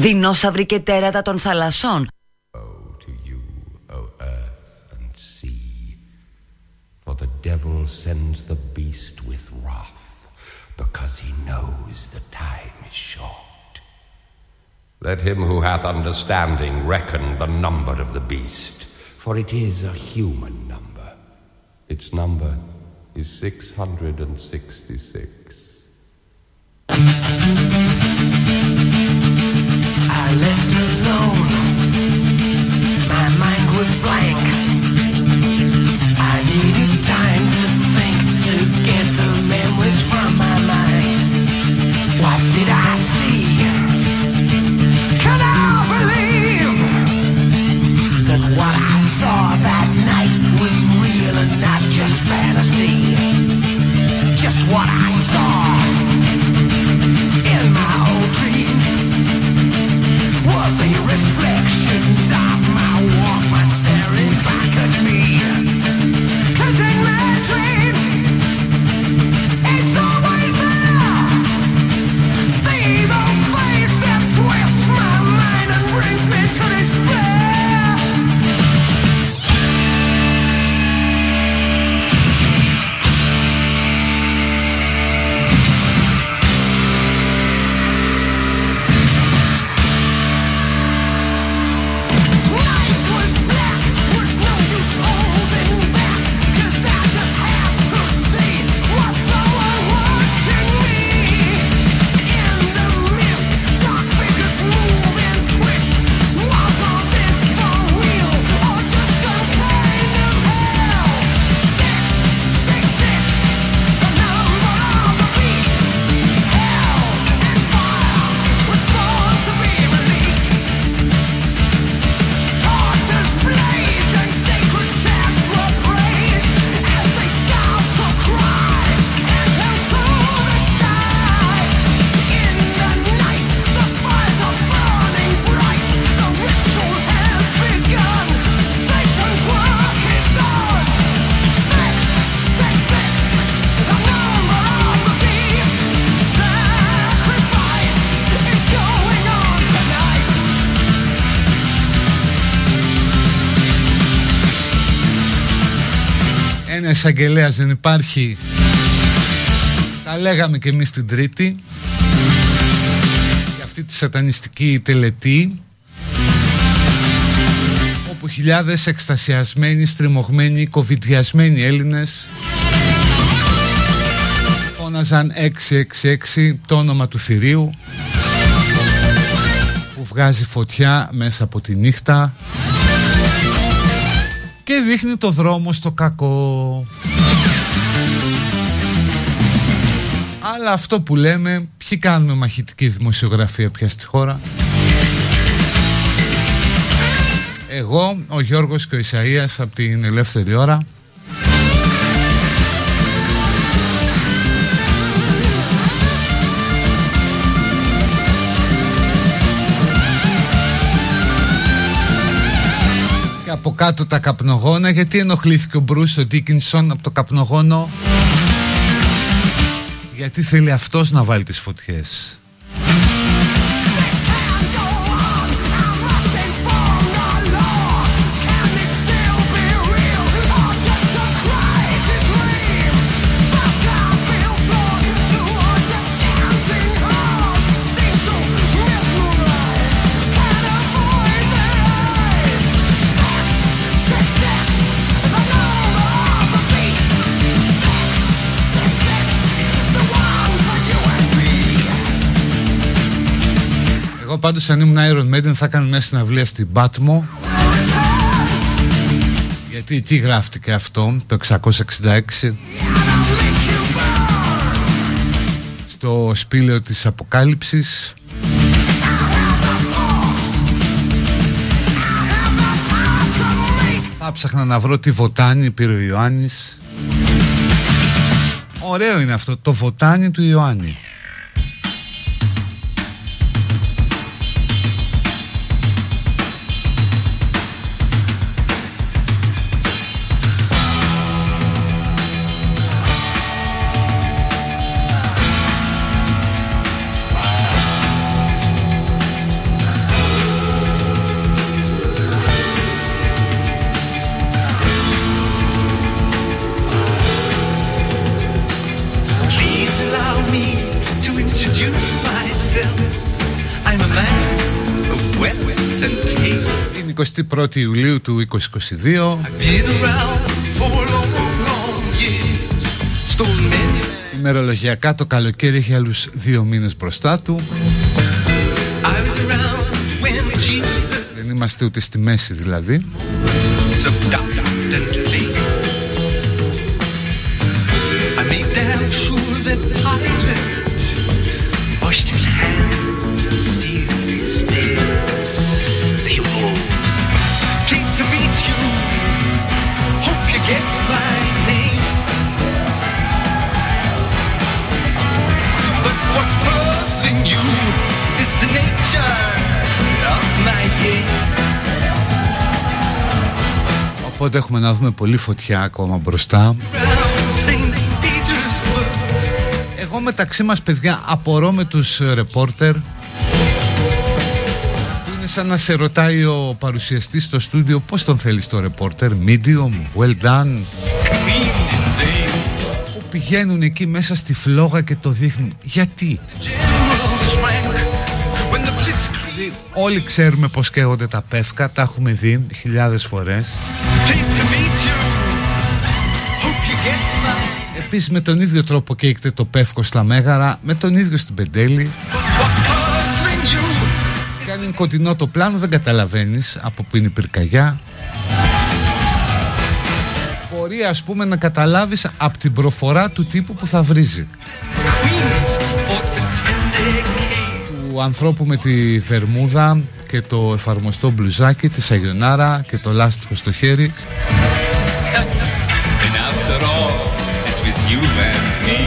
Δεινόσαυροι και τέρατα των θαλασσών For the devil sends the beast with wrath because he knows the time is short. Let him who hath understanding reckon the number of the beast, for it is a human number. Its number is 666. Blank. Εισαγγελέας δεν υπάρχει. Τα λέγαμε και εμείς την Τρίτη. Για αυτή τη σατανιστική τελετή. Όπου χιλιάδες εκστασιασμένοι, στριμωγμένοι, κοβιδιασμένοι Έλληνες φώναζαν 666 το όνομα του θηρίου που βγάζει φωτιά μέσα από τη νύχτα και δείχνει το δρόμο στο κακό. Αλλά αυτό που λέμε, ποιοι κάνουμε μαχητική δημοσιογραφία πια στη χώρα; Εγώ, ο Γιώργος και ο Ισαΐας από την Ελεύθερη Ώρα. Από κάτω τα καπνογόνα γιατί ενοχλήθηκε ο Μπρούς ο Ντίκινσον από το καπνογόνο. Γιατί θέλει αυτός να βάλει τις φωτιές πάντως αν ήμουν Iron Maiden θα έκανα μια συναυλία στην Πάτμο. Γιατί εκεί γράφτηκε αυτό το 666 Στο σπήλαιο της Αποκάλυψης. Θα ψάχνα να βρω τι βοτάνι πήρε ο Ιωάννης. Ωραίο είναι αυτό το βοτάνι του Ιωάννη 21η Ιουλίου του 2022 Been around for long, long years. Stole many. Ημερολογιακά το καλοκαίρι έχει άλλους δύο μήνες μπροστά του I was around when Jesus Δεν είμαστε ούτε στη μέση δηλαδή Οπότε έχουμε να δούμε πολύ φωτιά ακόμα μπροστά Around St. Petersburg. Εγώ μεταξύ μας παιδιά απορώ με τους ε, ρεπόρτερ που είναι σαν να σε ρωτάει ο παρουσιαστής στο στούντιο πώς τον θέλεις το ρεπόρτερ medium, well done Cleaned in vain. που πηγαίνουν εκεί μέσα στη φλόγα και το δείχνουν γιατί; Όλοι ξέρουμε πως καίγονται τα πεύκα τα έχουμε δει χιλιάδες φορές Pleased to meet you. Hope you guess my. Επίσης με τον ίδιο τρόπο καίγεται το πεύκο στα Μέγαρα με τον ίδιο στην Πεντέλη But what's puzzling you? και αν είναι κοντινό το πλάνο δεν καταλαβαίνεις από που είναι η πυρκαγιά Μπορεί ας πούμε να καταλάβεις από την προφορά του τύπου που θα βρίζει Του ανθρώπου με τη βερμούδα και το εφαρμοστό μπλουζάκι τη σαγιονάρα και το λάστιχο στο χέρι And after all, it was you and me.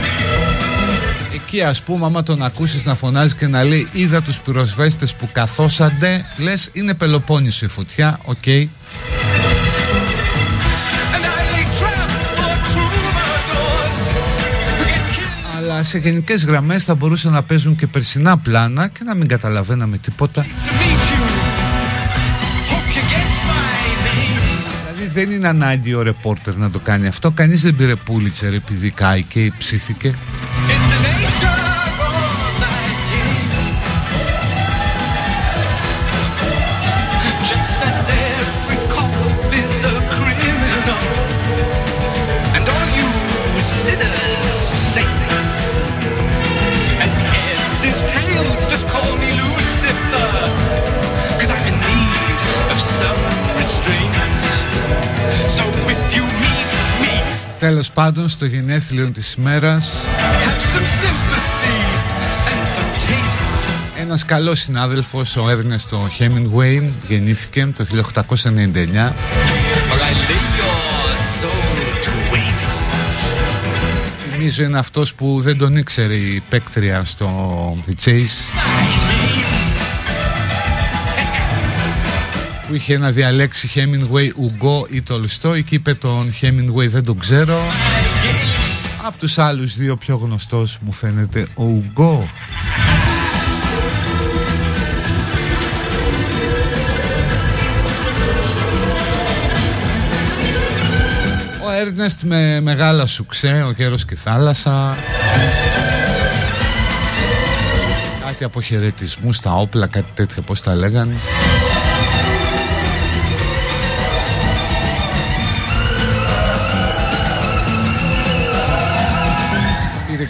Εκεί ας πούμε άμα τον ακούσεις να φωνάζει και να λέει είδα τους πυροσβέστες που καθόσανται λες είναι Πελοπόννησο η φωτιά, OK And σε γενικές γραμμές θα μπορούσαν να παίζουν και περσινά πλάνα και να μην καταλαβαίναμε τίποτα To meet you. Hope you guess my name. Δηλαδή δεν είναι ανάγκη ο ρεπόρτερ να το κάνει αυτό Κανείς δεν πήρε πούλιτσερ επειδή κάηκε ή ψήθηκε Τέλος πάντων στο γενέθλιο της ημέρας have some sympathy and some taste. Ένας καλός συνάδελφος, ο Έρνεστο Hemingway, γεννήθηκε το 1899 Or I lay your soul to waste. Νομίζω είναι αυτός που δεν τον ήξερε η παίκτρια στο The Chase που είχε να διαλέξει Hemingway, Ουγκό ή Τολστόι και είπε τον Hemingway δεν τον ξέρω από τους άλλους δύο πιο γνωστός μου φαίνεται ο Ουγκό. Ο Έρνεστ με μεγάλα σουξέ, ο γέρος και η θάλασσα. Κάτι αποχαιρετισμού στα όπλα, κάτι τέτοια πώς τα λέγανε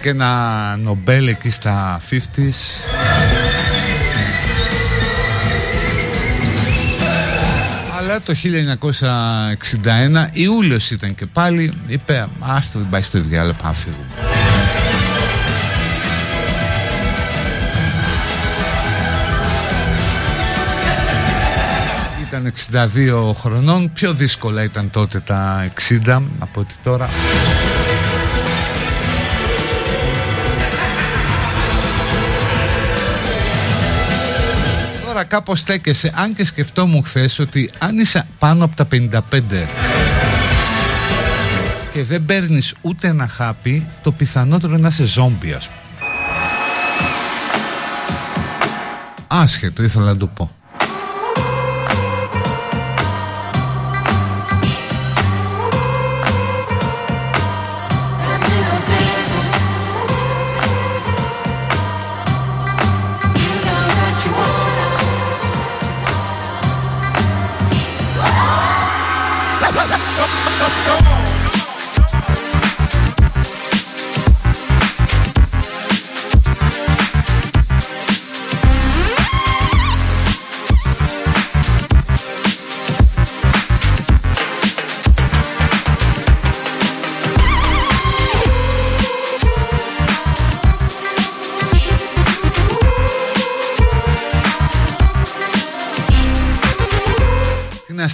και ένα Νομπέλ εκεί στα 50s Αλλά το 1961 Ιούλιος ήταν και πάλι. Είπε άστο δεν πάει στο διάλογο πάμε να φύγουμε. Ήταν 62 χρονών. Πιο δύσκολα ήταν τότε τα 60 Από ότι τώρα Τώρα κάπως στέκεσαι. Αν και σκεφτόμουν χθες ότι αν είσαι πάνω από τα 55 Και δεν παίρνεις ούτε ένα χάπι Το πιθανότερο είναι να είσαι ζόμπι ας πούμε. Άσχετο ήθελα να το πω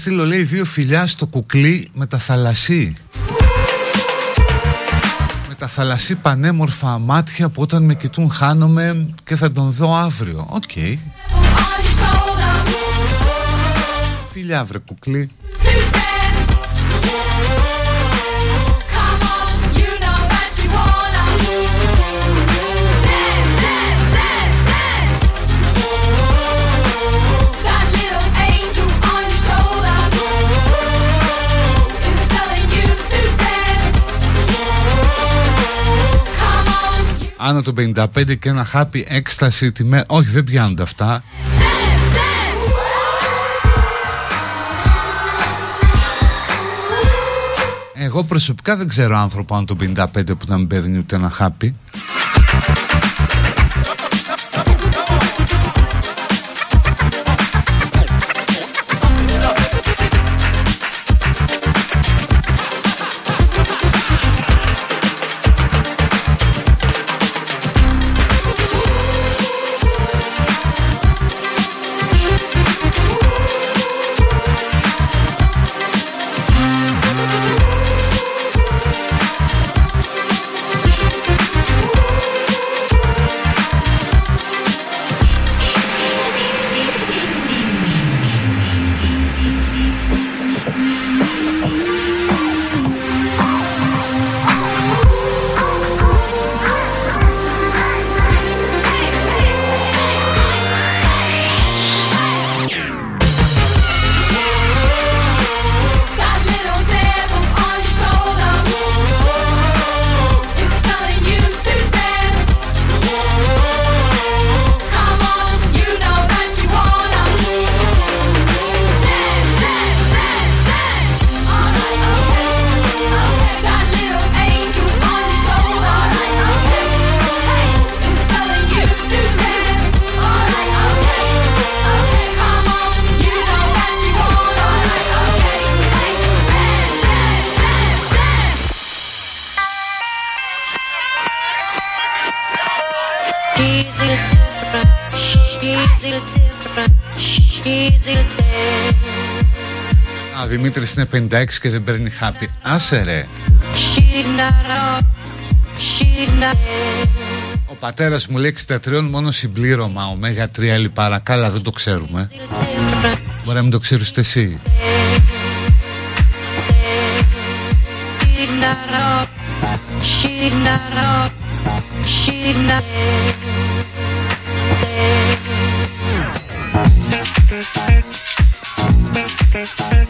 στείλω λέει δύο φιλιά στο κουκλί με τα θαλασσί. Με τα θαλασσί πανέμορφα μάτια που όταν με κοιτούν χάνομαι και θα τον δω αύριο. OK. Okay. Φιλιά βρε κουκλί Άνω το 55 και ένα χάπι έκσταση τιμέ... Όχι δεν πιάνονται αυτά. Εγώ προσωπικά δεν ξέρω άνθρωπο άνω το 55 που να μην παίρνει ούτε ένα χάπι Δημήτρης είναι 56 και δεν παίρνει χάπι. Άσε ρε. Ο πατέρας μου λέει 63 μόνο συμπλήρωμα ωμέγα 3 λιπάρα. Καλά δεν το ξέρουμε. Μπορεί να μην το ξέρεις εσύ. Thank you.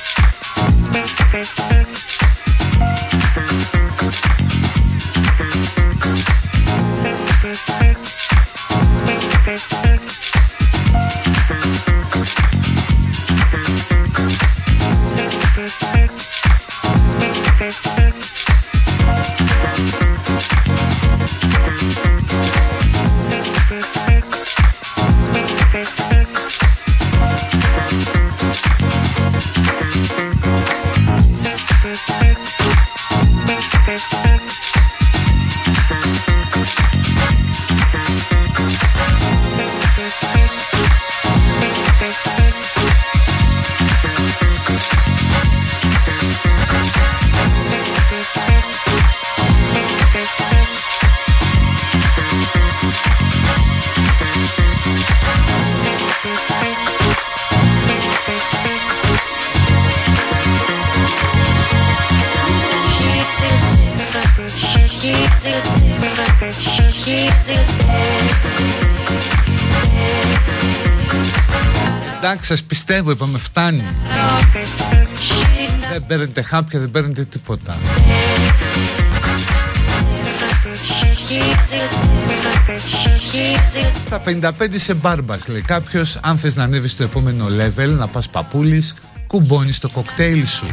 πιστεύω, είπαμε, φτάνει. Δεν παίρνετε χάπια, δεν παίρνετε τίποτα. Στα 55 σε μπάρμπας λέει κάποιος Αν θες να ανέβεις στο επόμενο level Να πας παπούλης Κουμπώνεις το κοκτέιλ σου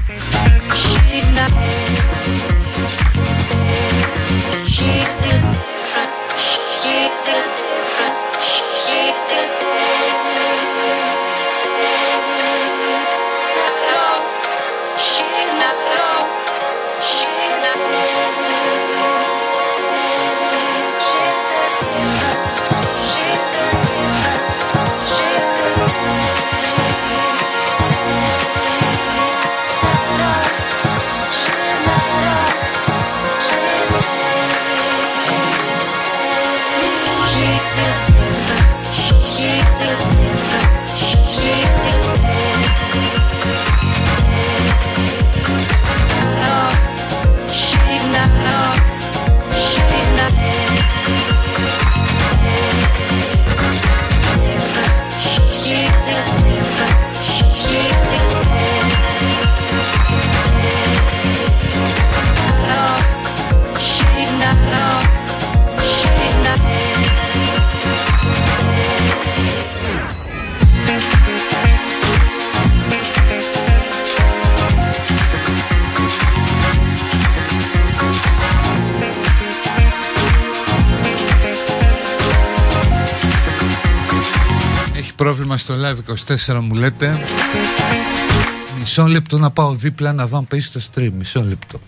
στο live 24 μου λέτε. Μισό λεπτό να πάω δίπλα να δω αν παίζει το stream Μισό λεπτό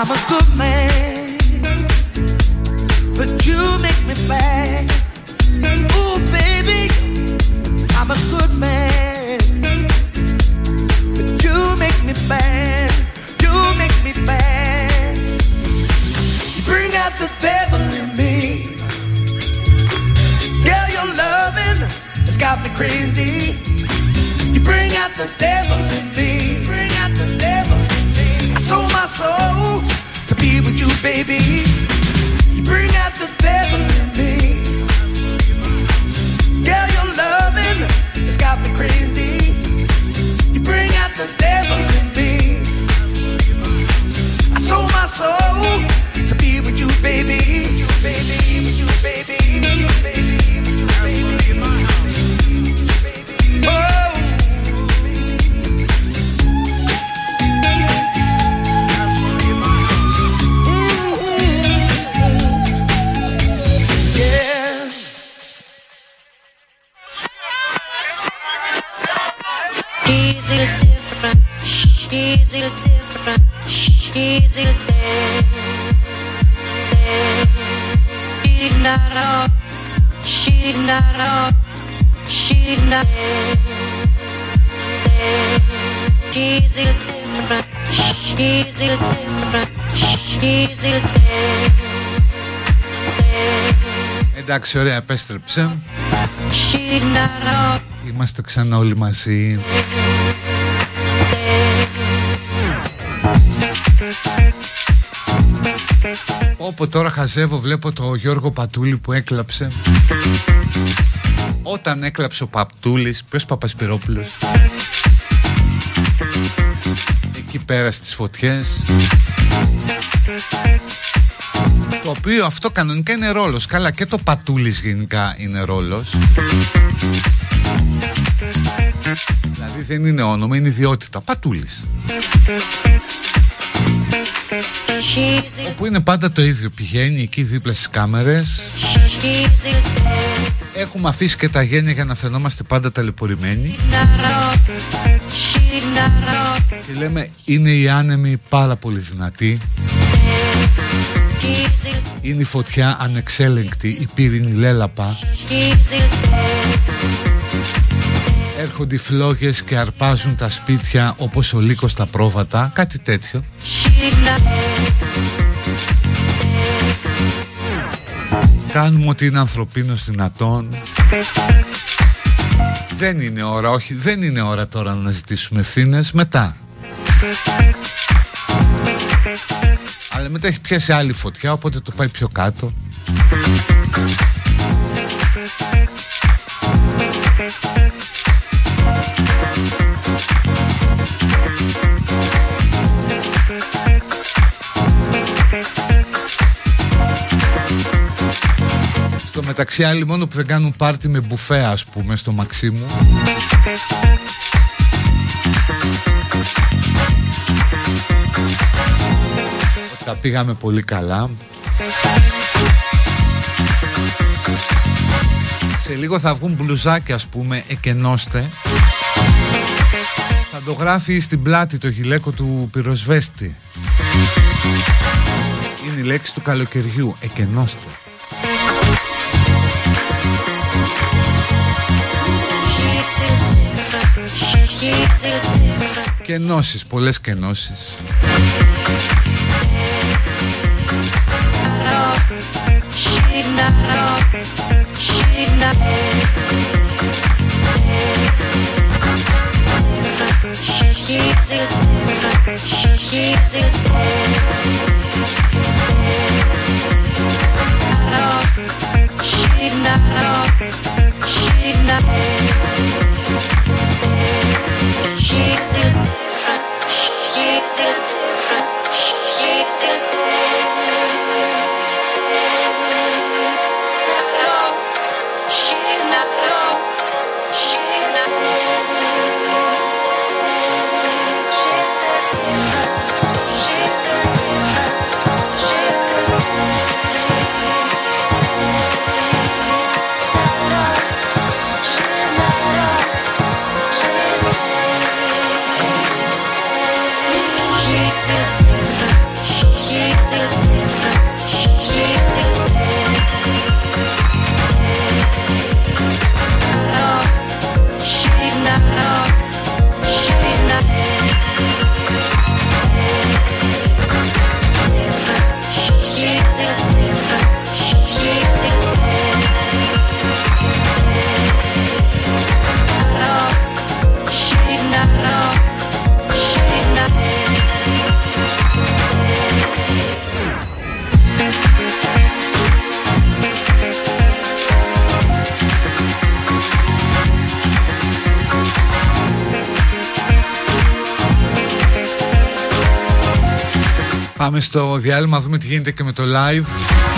I'm a good man, but you make me bad. Ooh, baby, I'm a good man, but you make me bad. You make me bad. You bring out the devil in me. Yeah, your loving has got me crazy. You bring out the devil in me. Bring out the devil soul to be with you, baby. You bring out the devil in me. Yeah, your loving has got me crazy. You bring out the devil in me. I sold my soul Εντάξει, ωραία, επέστρεψε. She's not all. Είμαστε ξανά όλοι μαζί. Όπου τώρα χαζεύω βλέπω το Γιώργο Πατούλη που έκλαψε Όταν έκλαψε ο Πατούλης, ποιος Παπασπυρόπουλος; Εκεί πέρα στις φωτιές Το οποίο αυτό κανονικά είναι ρόλος Καλά και το Πατούλης γενικά είναι ρόλος Δηλαδή δεν είναι όνομα, είναι ιδιότητα Πατούλης She's a Όπου είναι πάντα το ίδιο Πηγαίνει εκεί δίπλα στις κάμερες she's a dead. Έχουμε αφήσει και τα γένεια για να φαινόμαστε πάντα ταλαιπωρημένοι Not all. She's not all. Και λέμε είναι η άνεμη πάρα πολύ δυνατή She's a Είναι η φωτιά ανεξέλεγκτη Η πύρινη λέλαπα. She's a dead. Έρχονται οι φλόγες και αρπάζουν τα σπίτια Όπως ο λύκος τα πρόβατα. Κάτι τέτοιο. She's not Κάνουμε ότι είναι ανθρωπίνος δυνατόν. Δεν είναι ώρα, όχι δεν είναι ώρα τώρα να ζητήσουμε ευθύνες. Μετά Αλλά μετά έχει πιάσει άλλη φωτιά οπότε το πάει πιο κάτω. Στο μεταξύ άλλοι μόνο που δεν κάνουν πάρτι με μπουφέ ας πούμε στο Μαξίμου Τα πήγαμε πολύ καλά. Σε λίγο θα βγουν μπλουζάκια ας πούμε εκενώστε. Θα το γράφει στην πλάτη το γυλαίκο του πυροσβέστη. Είναι η λέξη του καλοκαιριού εκενώστε. Κενώσεις, πολλές κενώσεις did not. She did not. She did. She did. She did not know. She did not. She did different. She did different. She did. Πάμε στο διάλειμμα να δούμε τι γίνεται και με το live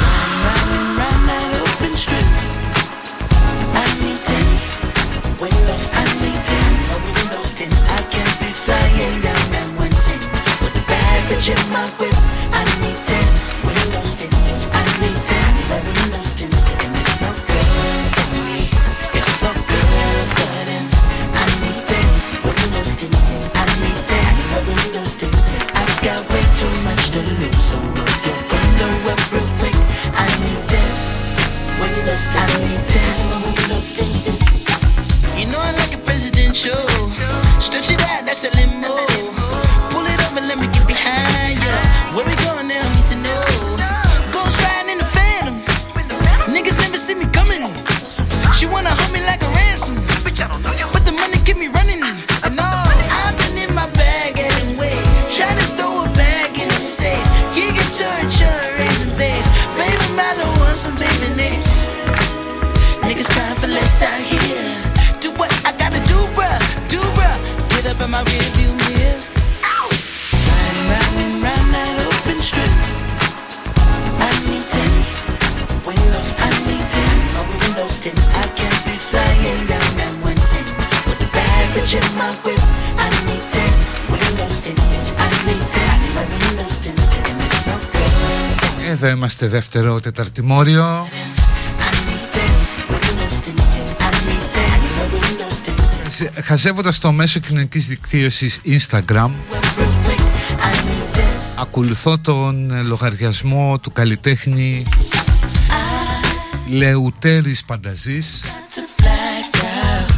you my είμαστε δεύτερο τεταρτημόριο. I need tents. Windows tents. I need tents. Windows tents. Σε- Χαζεύοντας το μέσο κοινωνικής δικτύωσης Instagram Real quick. I need tents. ακολουθώ τον ε, λογαριασμό του καλλιτέχνη Λεουτέρης Πανταζής To black out.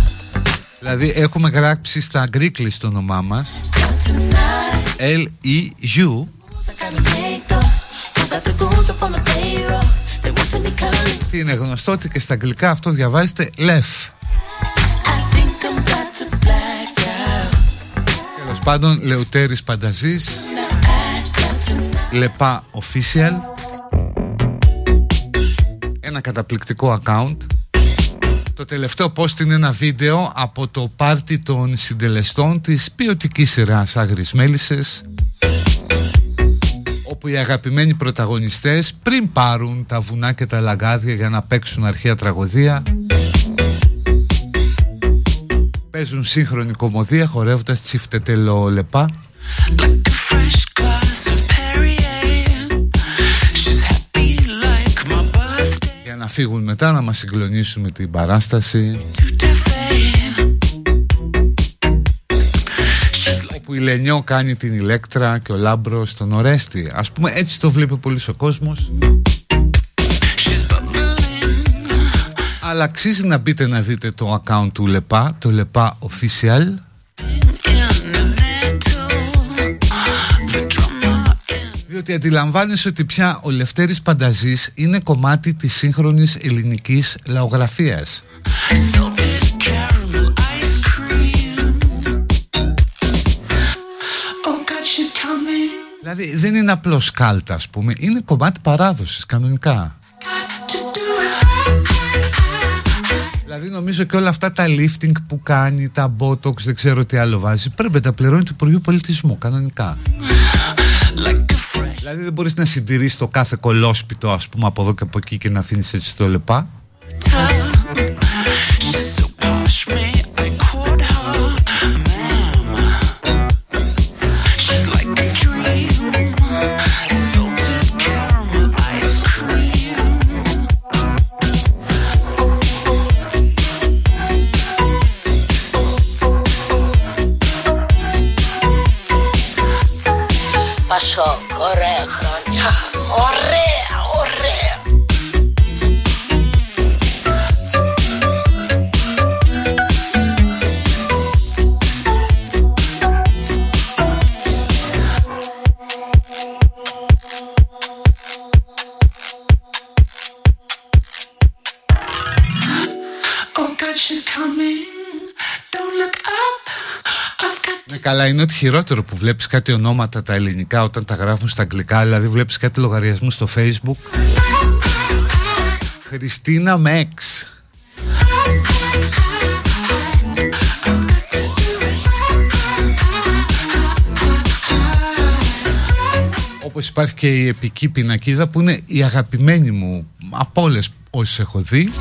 Δηλαδή έχουμε γράψει στα αγγρίκλης το όνομά μας Not tonight. L-E-U Και είναι γνωστό ότι και στα αγγλικά αυτό διαβάζεται LEF I think I'm about to black out. Τέλος πάντων Λεουτέρης Πανταζής. Now act out tonight. Λεπά Official. Ένα καταπληκτικό account. Το τελευταίο post είναι ένα βίντεο από το πάρτι των συντελεστών της ποιοτικής σειράς Άγρις Μέλισσες όπου οι αγαπημένοι πρωταγωνιστές πριν πάρουν τα βουνά και τα λαγκάδια για να παίξουν αρχαία τραγωδία παίζουν σύγχρονη κομμωδία χορεύοντας τσιφτετελο λεπά Like a fresh glass of Perrier. She's happy like my birthday. για να φύγουν μετά να μας συγκλονίσουν με την παράσταση She's like όπου η Λενιό κάνει την Ηλέκτρα και ο Λάμπρος τον Ορέστη ας πούμε έτσι το βλέπει πολύς ο κόσμος she's bubbling. αλλά αξίζει να μπείτε να δείτε το account του Λεπά το Λεπά Official In the middle. The drama in Διότι αντιλαμβάνεσαι ότι πια ο Λευτέρης Πανταζής είναι κομμάτι της σύγχρονης ελληνικής λαογραφίας. Caramel Δηλαδή δεν είναι απλώς κάλτα ας πούμε, είναι κομμάτι παράδοσης κανονικά. To do it. Δηλαδή νομίζω και όλα αυτά τα lifting που κάνει, τα botox, δεν ξέρω τι άλλο βάζει, πρέπει να τα πληρώνει το Υπουργείο Πολιτισμού κανονικά. Like a fresh. Δηλαδή δεν μπορείς να συντηρείς το κάθε κολόσπιτο ας πούμε από εδώ και από εκεί και να αφήνεις έτσι το λεπά. Καλά, είναι ότι χειρότερο που βλέπεις κάτι ονόματα τα ελληνικά όταν τα γράφουν στα αγγλικά, δηλαδή βλέπεις κάτι λογαριασμού στο facebook. Χριστίνα Μέξ. Όπως υπάρχει και η επική πινακίδα που είναι η αγαπημένη μου από όλες όσες έχω δει.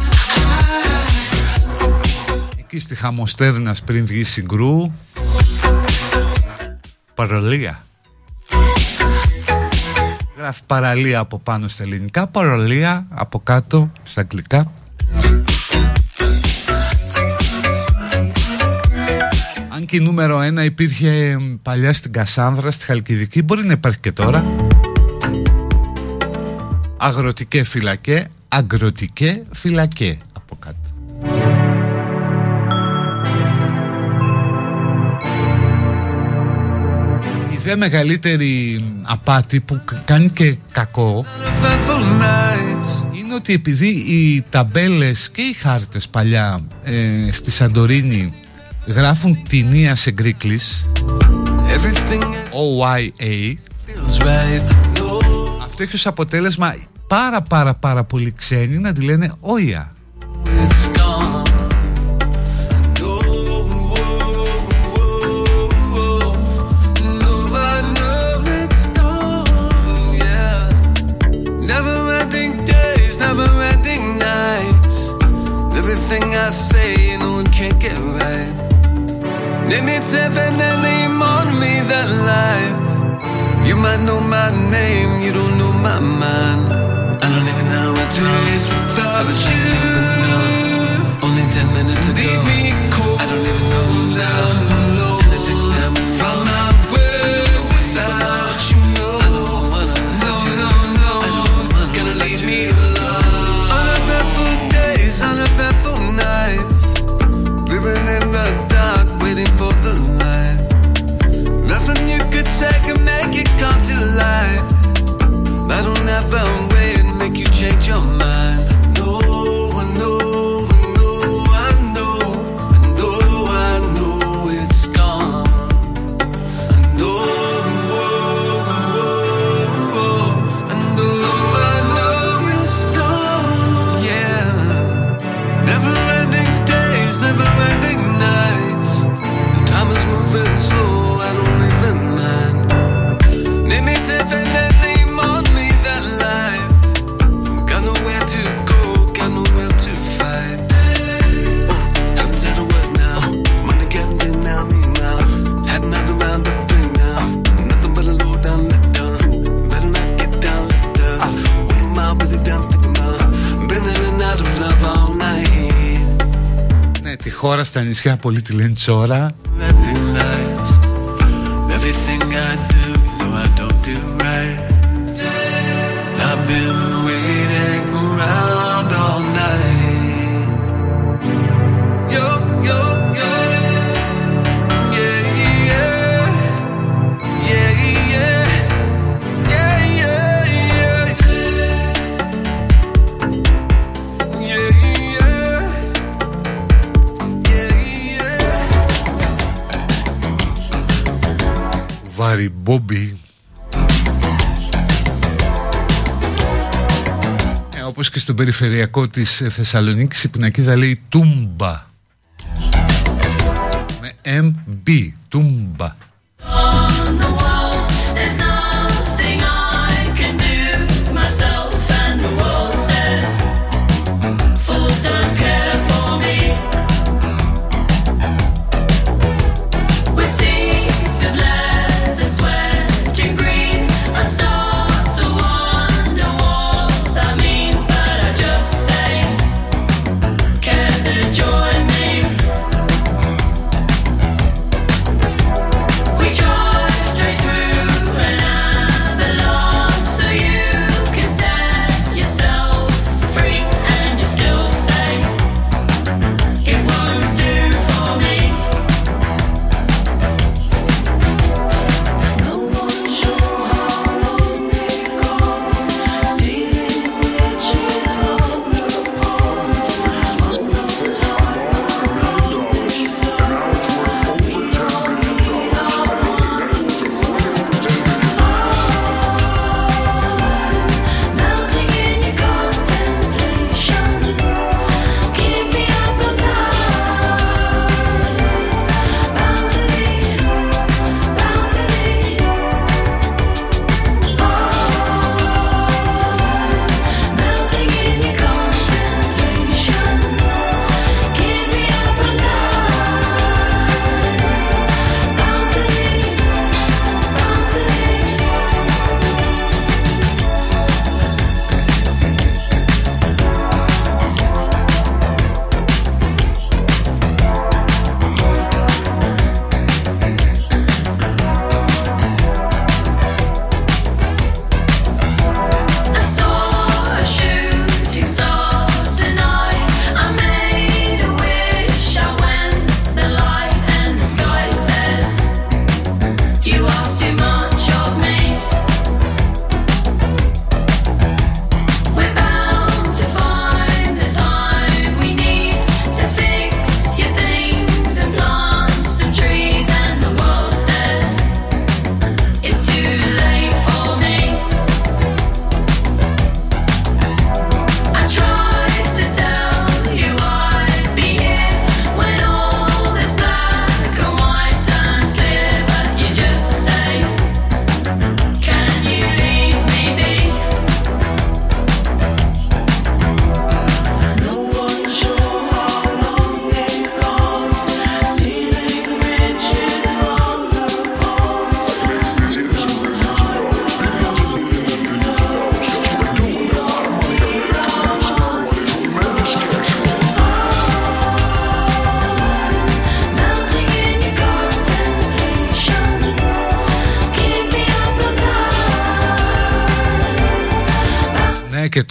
Εκεί στη Χαμοστέρνας πριν βγει συγκρού Παραλία. Γράφει παραλία από πάνω στα ελληνικά Παραλία από κάτω στα αγγλικά. Αν και η νούμερο ένα υπήρχε παλιά στην Κασάνδρα, στη Χαλκιδική Μπορεί να υπάρχει και τώρα. Αγροτικέ φυλακέ Αγροτικέ φυλακέ από κάτω Η δε μεγαλύτερη απάτη που κα- κάνει και κακό είναι ότι επειδή οι ταμπέλες και οι χάρτες παλιά ε, στη Σαντορίνη γράφουν ταινία σε γκρίκλις everything OYA feels right. No, αυτό έχει ως αποτέλεσμα πάρα πάρα πάρα πολύ ξένοι να τη λένε όια Definitely on me that life. You might know my name, you don't know my mind. I don't even know what to days without you. Only ten minutes ago. Leave me cold. I don't even know now. Ναι, τη χώρα στα νησιά πολύ τη λένε τσόρα Μπόμπι. Ε, όπως και στο περιφερειακό της ε, Θεσσαλονίκης η πινακίδα λέει Τούμπα. Με MB, Τούμπα.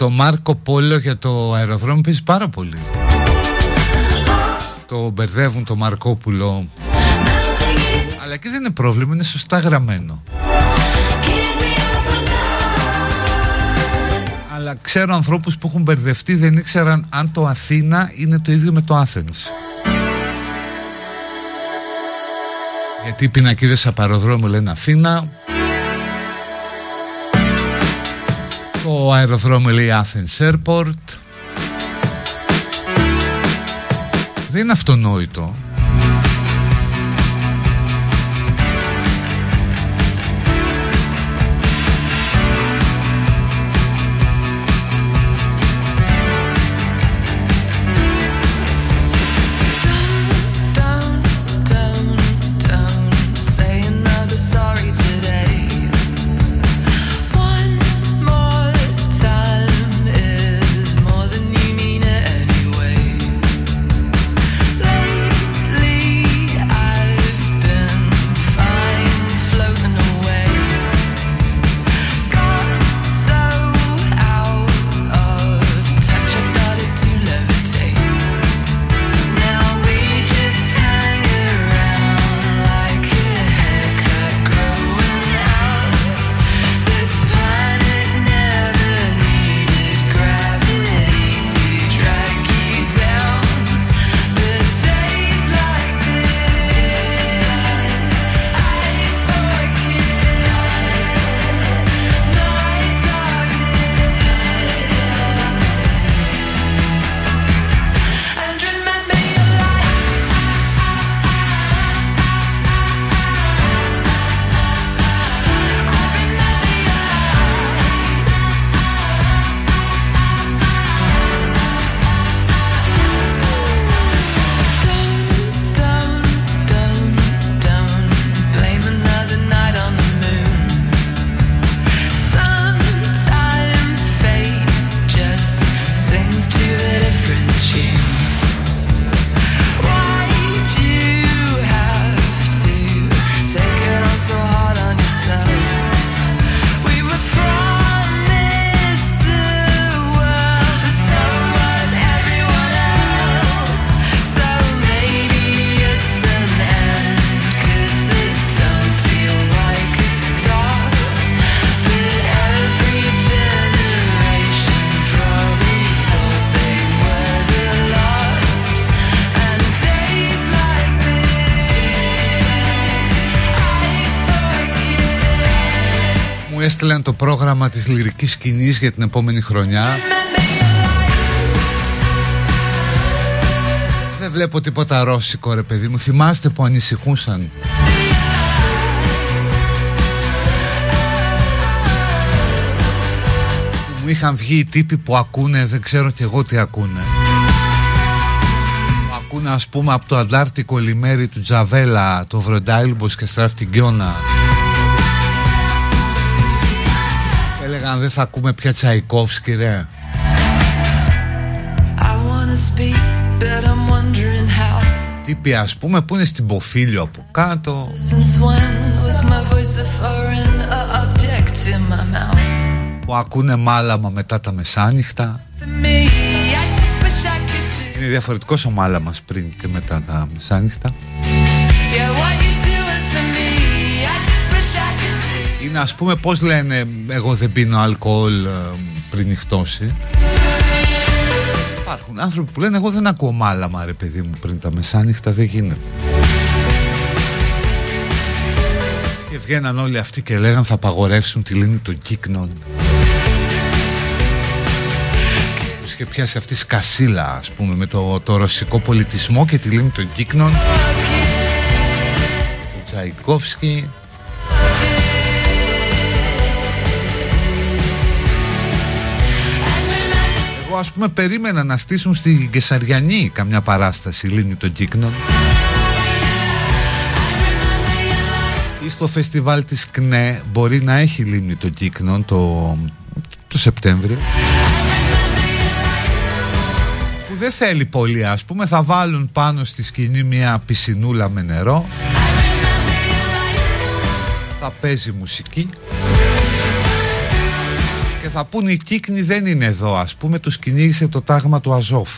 το Μάρκο Πόλο για το αεροδρόμιο πέσει πάρα πολύ. Το μπερδεύουν το Μαρκόπουλο. Αλλά και δεν είναι πρόβλημα, είναι σωστά γραμμένο. Αλλά ξέρω ανθρώπους που έχουν μπερδευτεί, δεν ήξεραν αν το Αθήνα είναι το ίδιο με το Athens. Γιατί οι πινακίδες αεροδρόμιο λένε Αθήνα, το αεροδρόμιο λέει Athens Airport. Δεν είναι αυτονόητο πρόγραμμα της λυρικής σκηνής για την επόμενη χρονιά. Δεν βλέπω τίποτα ρώσικο ρε παιδί μου. Θυμάστε που ανησυχούσαν. Μου είχαν βγει οι τύποι που ακούνε Δεν ξέρω κι εγώ τι ακούνε. Που ακούνε ας πούμε από το Αντάρτικο λιμέρι του Τζαβέλα Το Βροντάιλμπος και Στραφτιγκιώνα Έλεγαν δεν θα ακούμε πια Τσαϊκόφσκι ρε I wanna speak, but I'm wondering how. Τύποι ας πούμε που είναι στην Ποφίλιο από κάτω Since when was my voice a foreign uh, object in my mouth? Που ακούνε μάλαμα μετά τα μεσάνυχτα For me, I just wish I could do. Είναι διαφορετικός ο μάλαμας πριν και μετά τα μεσάνυχτα Είναι ας πούμε πως λένε εγώ δεν πίνω αλκοόλ ε, πριν νυχτώσει Υπάρχουν άνθρωποι που λένε εγώ δεν ακούω μάλαμα ρε παιδί μου πριν τα μεσάνυχτα δεν γίνεται Και βγαίναν όλοι αυτοί και λέγαν θα απαγορεύσουν τη λίμνη των κύκνων Τους είχε πιάσει αυτή σκασίλα ας πούμε με το, το ρωσικό πολιτισμό και τη λίμνη των κύκνων. Ο Τσαϊκόφσκι ας πούμε περίμενα να στήσουν στη Κεσαριανή καμιά παράσταση λίμνη των κύκνων ή στο φεστιβάλ της ΚΝΕ μπορεί να έχει λίμνη των κύκνων το, το Σεπτέμβριο. Που δεν θέλει πολύ ας πούμε θα βάλουν πάνω στη σκηνή μια πισινούλα με νερό. Θα παίζει μουσική. και θα πούνε οι κύκνοι δεν είναι εδώ. Ας πούμε τους κυνήγησε το τάγμα του Αζόφ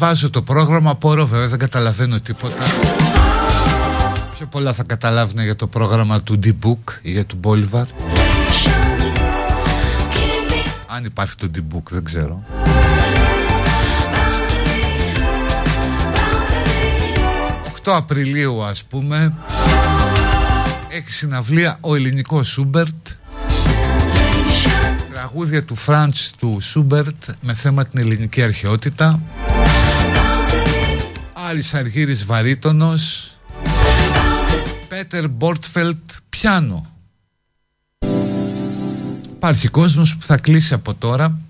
διαβάζω το πρόγραμμα, απορώ βέβαια, δεν καταλαβαίνω τίποτα. Πιο πολλά θα καταλάβουν για το πρόγραμμα του D-Book ή για του Bolivar. Αν υπάρχει το D-Book, δεν ξέρω. 8 Απριλίου ας πούμε έχει συναυλία ο ελληνικός Σούμπερτ τραγούδια του Φραντς του Σούμπερτ με θέμα την ελληνική αρχαιότητα Άρης Αργύρης Βαρύτονος Πέτερ Μπόρτφελτ Πιάνο. Υπάρχει κόσμος που θα κλείσει από τώρα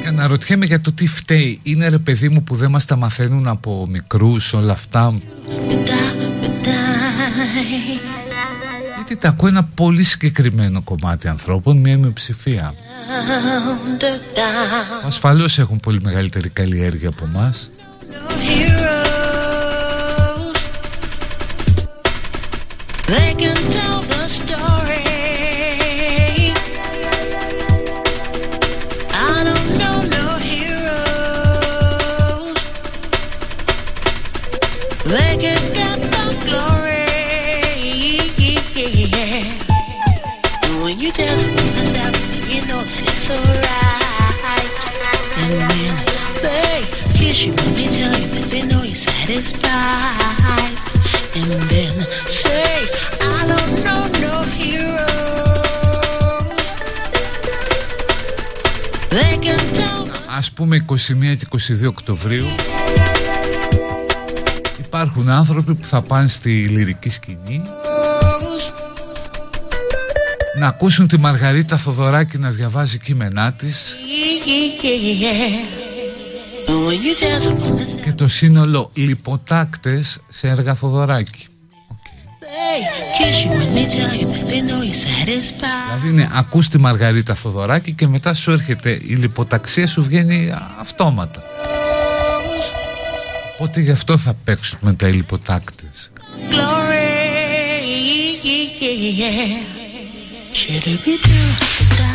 και αναρωτιέμαι για το τι φταίει. Είναι ρε παιδί μου που δεν μας τα μαθαίνουν από μικρούς όλα αυτά; Γιατί τα ακούω ένα πολύ συγκεκριμένο κομμάτι ανθρώπων Μια μειοψηφία. Ασφαλώς έχουν πολύ μεγαλύτερη καλλιέργεια από εμάς. They can kiss you when they tell you that they know you're satisfied. And then say, I don't know no hero. They can tell Ας πούμε 21 και 22 Οκτωβρίου Υπάρχουν άνθρωποι που θα πάνε στη λυρική σκηνή us. Να ακούσουν τη Μαργαρίτα Θοδωράκη να διαβάζει κείμενά της And Και το σύνολο λιποτάκτες σε έργα Θοδωράκη. They kiss you when they tell you that they know you're satisfied. Δηλαδή είναι ακούς τη Μαργαρίτα Θοδωράκη και μετά σου έρχεται η λιποταξία σου βγαίνει α, αυτόματα. Οπότε γι' αυτό θα παίξουν μετά οι λιποτάκτες. Glory. Should it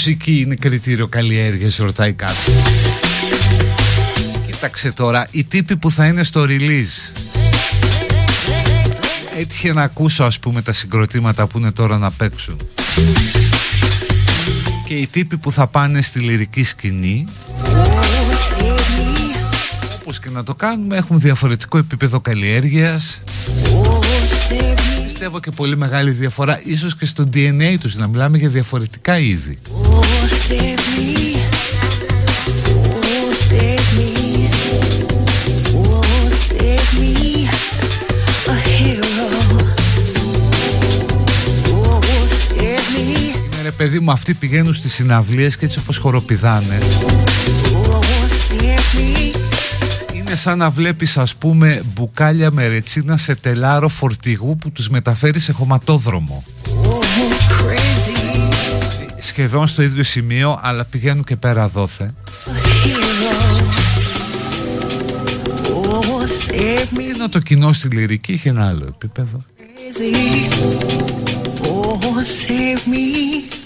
μουσική είναι κριτήριο καλλιέργειας ρωτάει κάποιος. Κοίταξε τώρα οι τύποι που θα είναι στο release. Έτυχε να ακούσω ας πούμε τα συγκροτήματα που είναι τώρα να παίξουν. Και οι τύποι που θα πάνε στη λυρική σκηνή. Όπως και να το κάνουμε έχουν διαφορετικό επίπεδο καλλιέργειας. Πιστεύω και πολύ μεγάλη διαφορά ίσως και στο DNA τους να μιλάμε για διαφορετικά είδη παιδί μου αυτοί πηγαίνουν στις συναυλίες και έτσι όπως χοροπηδάνε. Είναι σαν να βλέπεις ας πούμε μπουκάλια με ρετσίνα σε τελάρο φορτηγού που τους μεταφέρει σε χωματόδρομο. Σχεδόν στο ίδιο σημείο αλλά πηγαίνουν και πέρα δόθε. Ενώ το κοινό στη λυρική είχε ένα άλλο επίπεδο. I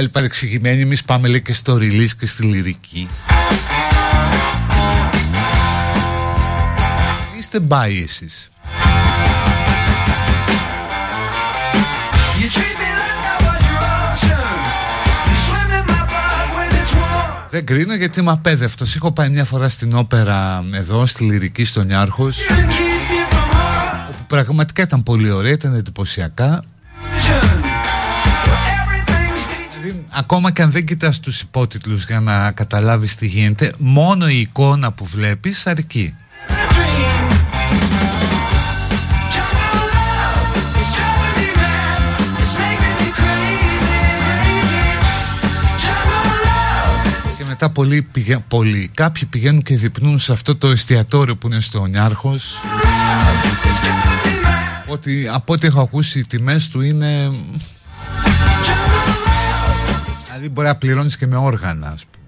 Βγαίνουν και άλλοι παρεξηγημένοι Εμείς πάμε λέει και στο release και στη λυρική Είστε μπάι εσείς You treat me like I was your option. You swim in my blood when it's warm. Δεν κρίνω γιατί είμαι απέδευτος Έχω πάει μια φορά στην όπερα εδώ στη λυρική στον Ιάρχος You keep me from harm. Όπου πραγματικά ήταν πολύ ωραία, ήταν εντυπωσιακά Everything's Δηλαδή, Ακόμα και αν δεν κοιτάς τους υπότιτλους για να καταλάβεις τι γίνεται Μόνο η εικόνα που βλέπεις αρκεί. Και μετά πολλοί, πηγα... πολλοί κάποιοι πηγαίνουν και διπνούν σε αυτό το εστιατόριο που είναι στο Νιάρχος ότι από ό,τι έχω ακούσει οι τιμές του είναι Δηλαδή μπορεί να πληρώνεις και με όργανα ας πούμε.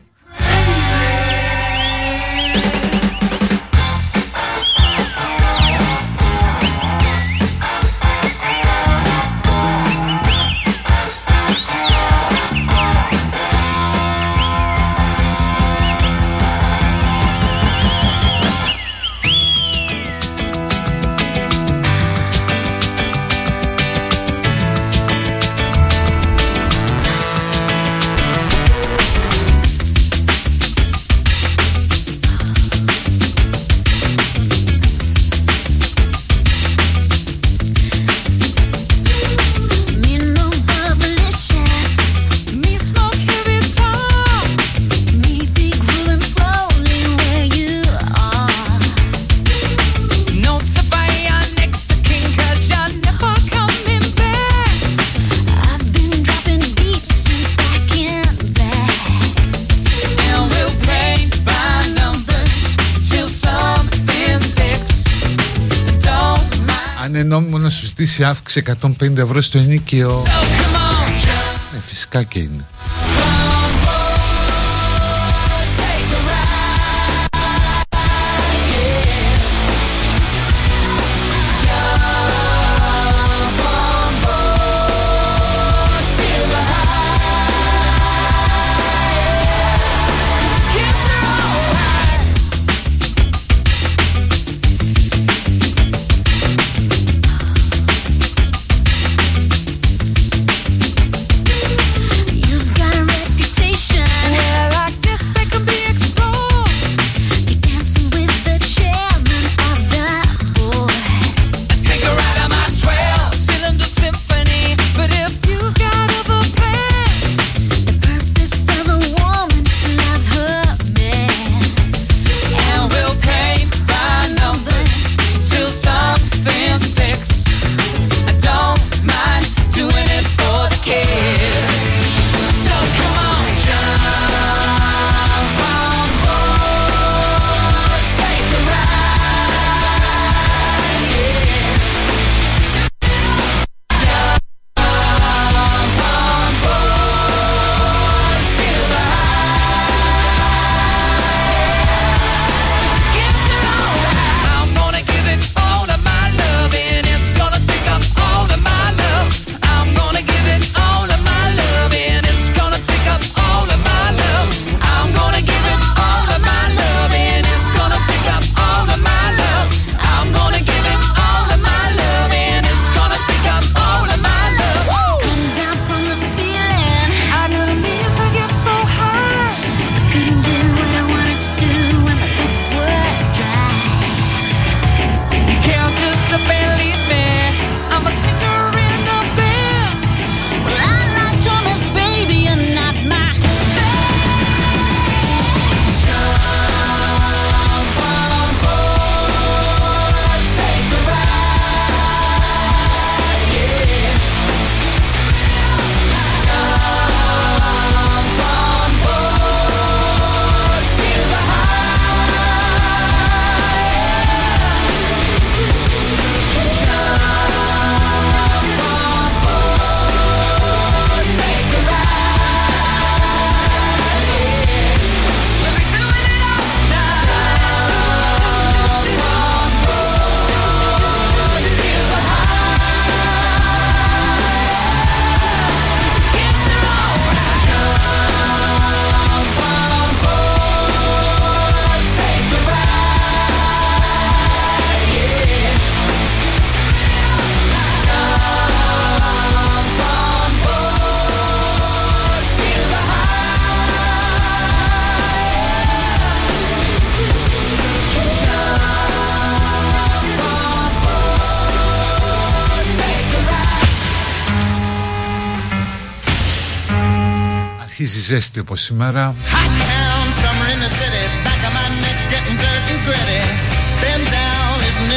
Ζητήσει αύξηση 150 ευρώ στο ενίκιο So come on, Ναι φυσικά και είναι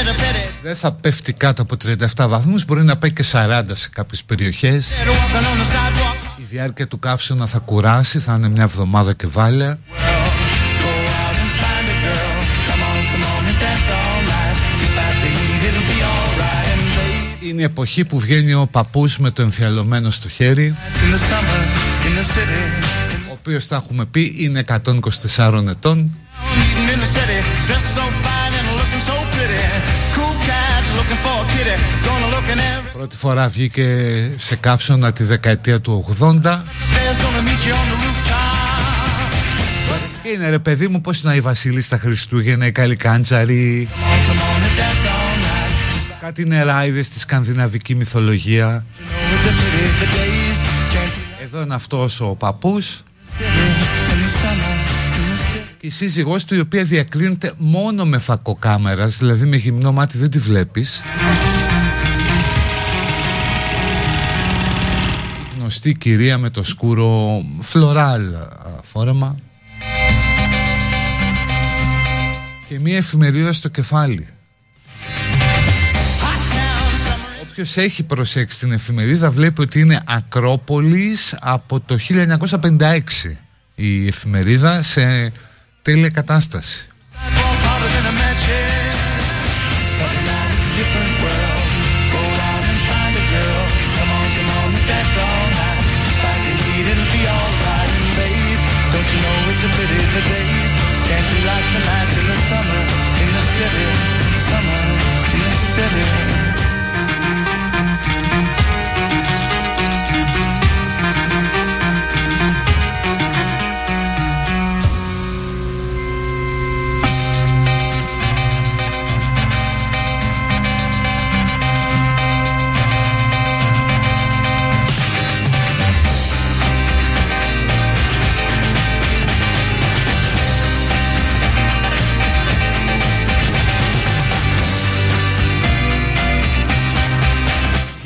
it a pity? Δεν θα πέφτει κάτω από 37 βαθμούς Μπορεί να πάει και 40 σε κάποιες περιοχές Walking on the sidewalk. Η διάρκεια του καύσωνα θα κουράσει Θα είναι μια εβδομάδα και βάλε Go out and find a girl. Come on, come on and dance all night. Despite the heat, it'll be alright. And babe, Είναι η εποχή που βγαίνει ο παππούς με το εμφιαλωμένο στο χέρι οποίος τα έχουμε πει είναι 124 ετών. Πρώτη φορά βγήκε σε καύσωνα τη δεκαετία του 80 Είναι ρε παιδί μου πως να η βασίλισσα Χριστούγεννα η καλή κάντζαρη Κάτι νεράιδες στη σκανδιναβική μυθολογία. Εδώ είναι αυτός ο παππούς city in the summer, in the city. και η σύζυγός του η οποία διακρίνεται μόνο με φακοκάμερας Δηλαδή με γυμνό μάτι δεν τη βλέπεις Η Γνωστή κυρία με το σκούρο φλωράλ α, φόρεμα Και μία εφημερίδα στο κεφάλι Ποιο έχει προσέξει την εφημερίδα, βλέπει ότι είναι Ακρόπολης από το 1956 η εφημερίδα σε τέλεια κατάσταση.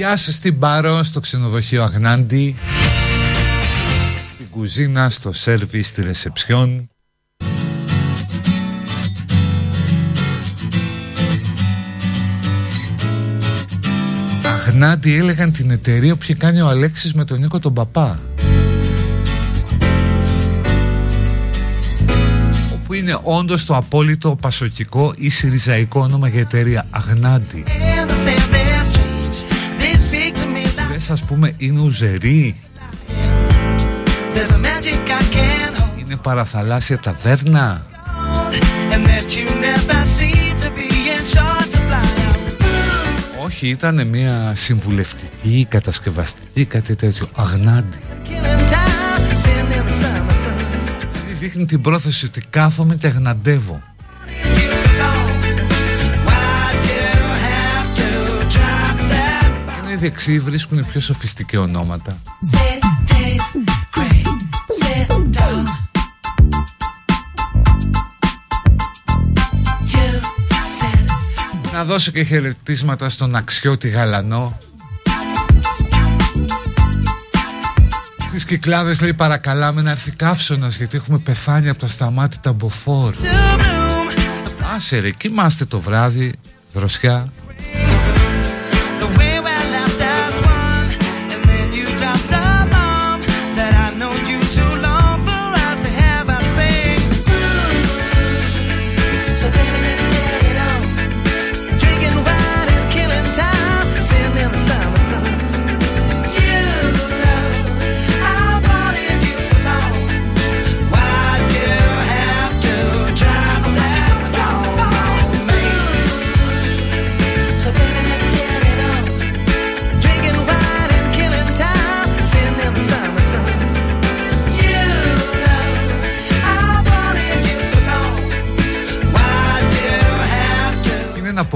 Γεια σας στην Πάρο, στο ξενοδοχείο Αγνάντη Στην κουζίνα, στο σέρβι, στη ρεσεψιόν. Αγνάντη έλεγαν την εταιρεία που είχε κάνει ο Αλέξης με τον Νίκο τον Παπά. Όπου είναι όντως το απόλυτο πασοκικό ή συριζαϊκό όνομα για εταιρεία Αγνάντη me like Λες ας πούμε είναι ουζερή there's a magic I can't hold. Είναι παραθαλάσσια ταβέρνα And that you never seem to be in short supply. Όχι ήταν μια συμβουλευτική κατασκευαστική κάτι τέτοιο Αγνάντη Killing time, sitting in the summer sun. Δηλαδή δείχνει την πρόθεση ότι κάθομαι και αγναντεύω δεξιοί βρίσκουν πιο σοφιστική ονόματα Sit days, great, sit down. You said Να δώσω και χαιρετίσματα στον Αξιώτη Γαλανό Στις κυκλάδες λέει παρακαλάμε να έρθει καύσωνας γιατί έχουμε πεθάνει από τα σταμάτητα μποφόρ to bloom. Άσε ρε, κοιμάστε το βράδυ, δροσιά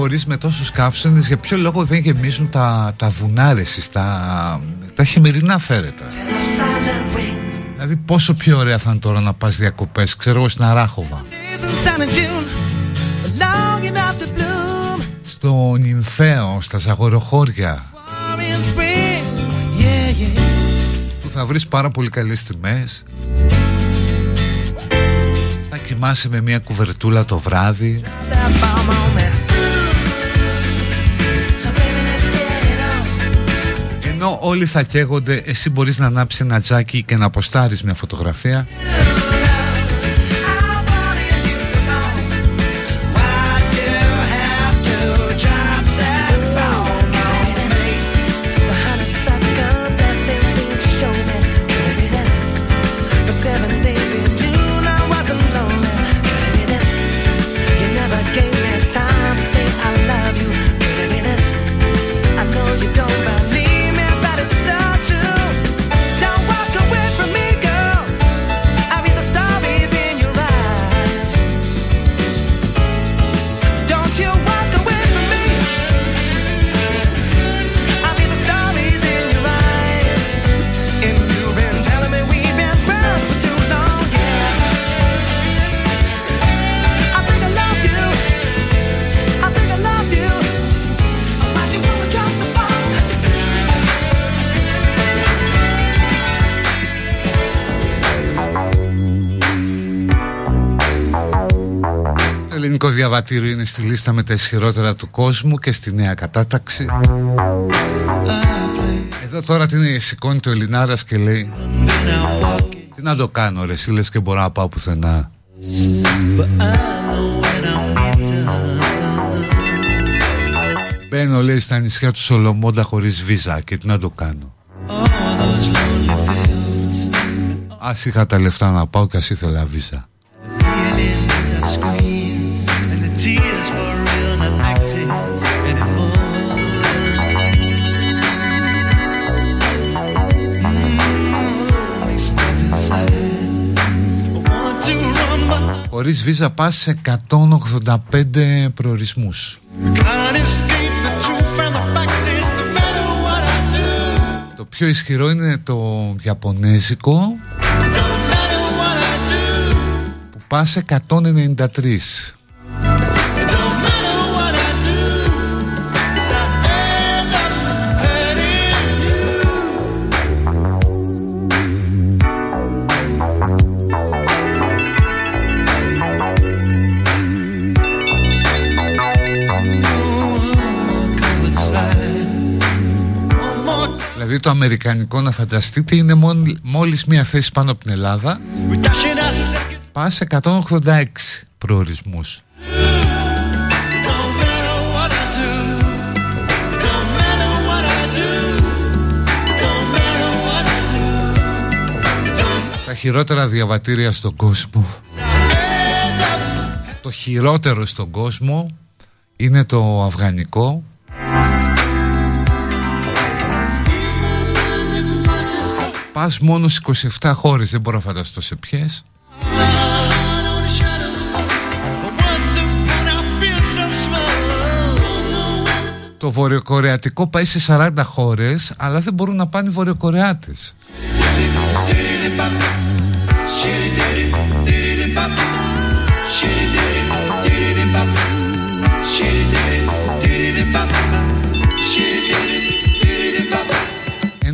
to? Είναι να απορείς με τόσους καύσονες για ποιο λόγο δεν γεμίζουν τα, τα βουνά ρε εσείς, τα, τα χειμερινά φέρετα; Silent wings, Δηλαδή πόσο πιο ωραία θα είναι τώρα να πας διακοπές, ξέρω εγώ στην Αράχοβα days in sun and June, long enough to bloom. Στο Νυμφαίο, στα Ζαγοροχώρια War in spring, yeah, yeah. που θα βρεις πάρα πολύ καλές τιμές Θα κοιμάσαι με μια κουβερτούλα το βράδυ όλοι θα καίγονται. Εσύ μπορείς να ανάψεις ένα τζάκι Και να αποστάρεις μια φωτογραφία ελληνικό διαβατήριο είναι στη λίστα με τα ισχυρότερα του κόσμου και στη νέα κατάταξη. Εδώ τώρα την σηκώνει το Ελληνάρας και λέει Τι να το κάνω ρε εσύ λες και μπορώ να πάω πουθενά Μπαίνω λέει στα νησιά του Σολομόντα χωρίς βίζα και τι να το κάνω. Ας είχα τα λεφτά να πάω και ας ήθελα βίζα Χωρίς βίζα πας σε 185 προορισμούς can't escape the truth. And the fact is, no matter what I do, Το πιο ισχυρό είναι το Ιαπωνέζικο no matter what I do, που πας σε 193 Δηλαδή το αμερικανικό να φανταστείτε είναι μόλι- μόλις μία θέση πάνω από την Ελλάδα We're dashing our seconds. Πας σε 186 προορισμούς Don't matter what I do. Don't matter what I do. Don't matter what I do. Don't Τα χειρότερα διαβατήρια στον κόσμο end up. Το χειρότερο στον κόσμο είναι το αφγανικό Πας μόνο στις 27 χώρες, δεν μπορώ να φανταστώ σε ποιες. Το βορειοκορεατικό πάει σε 40 χώρες Αλλά δεν μπορούν να πάνε οι βορειοκορεάτες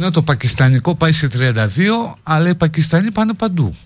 Ενώ το πακιστανικό πάει σε 32 Αλλά οι Πακιστανοί πάνε παντού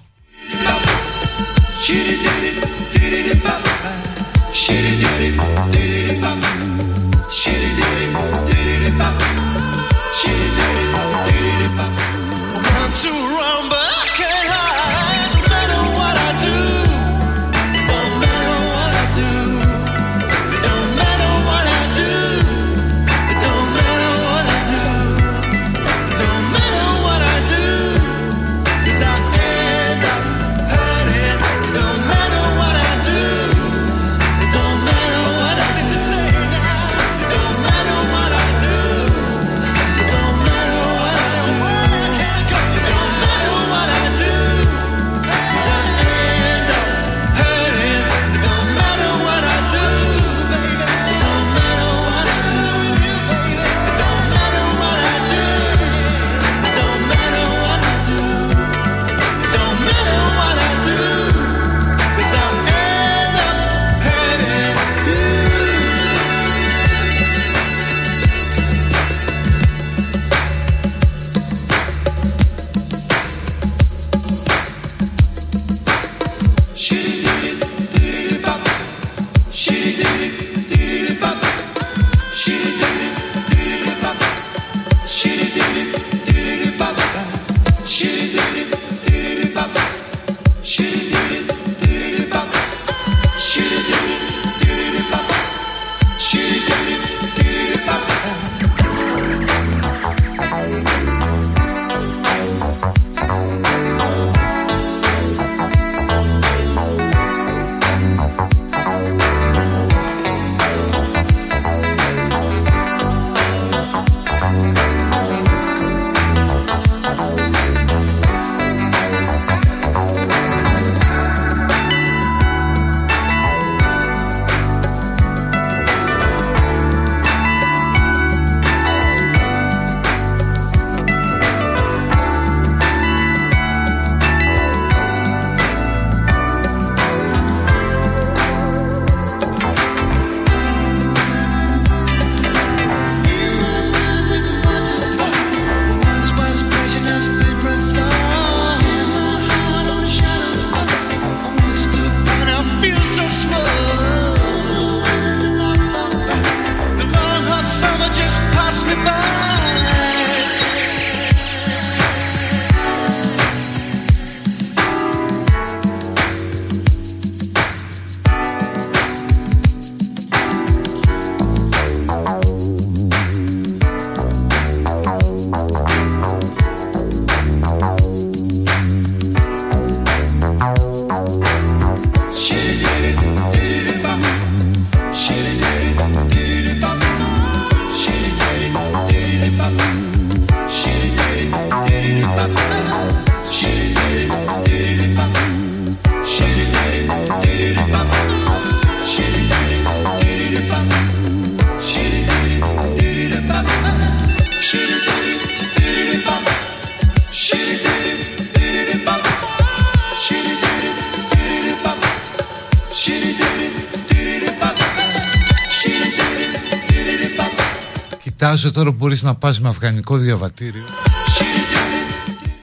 Κοιτάζω τώρα που μπορείς να πας με αφγανικό διαβατήριο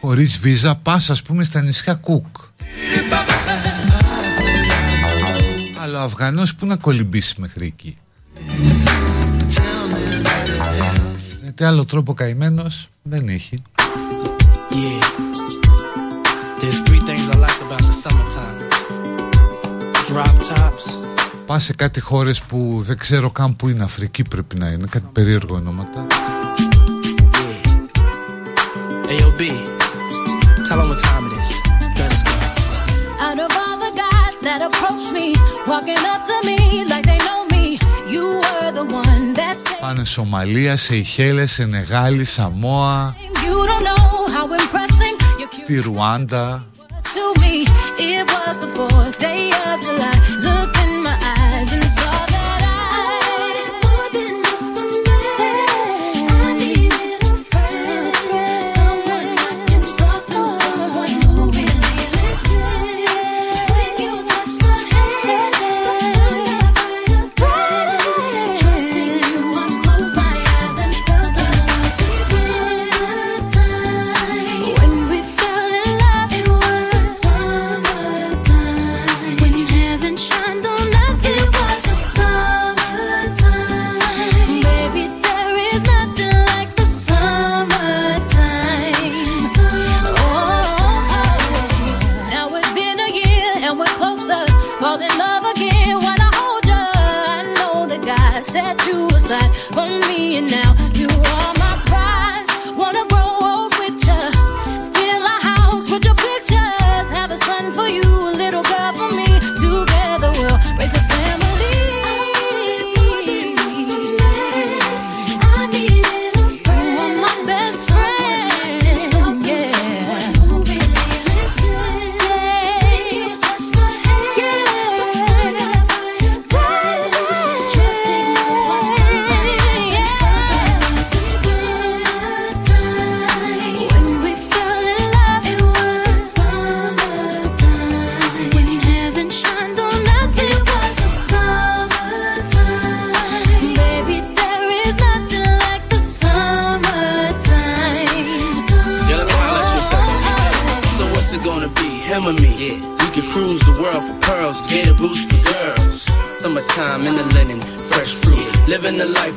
Χωρίς βίζα πας ας πούμε στα νησιά Κουκ Αλλά ο Αφγανός που να κολυμπήσει μέχρι εκεί Γιατί άλλο τρόπο καημένος δεν έχει Yeah. There's three things I like about the summertime. Drop tops, σε κάτι χώρες που δεν ξέρω καν που είναι. Αφρική πρέπει να είναι κάτι περίεργο ονόματα. Πάνε Σομαλία, σε χέρε, σε Σαμόα. Στη ρουάντα.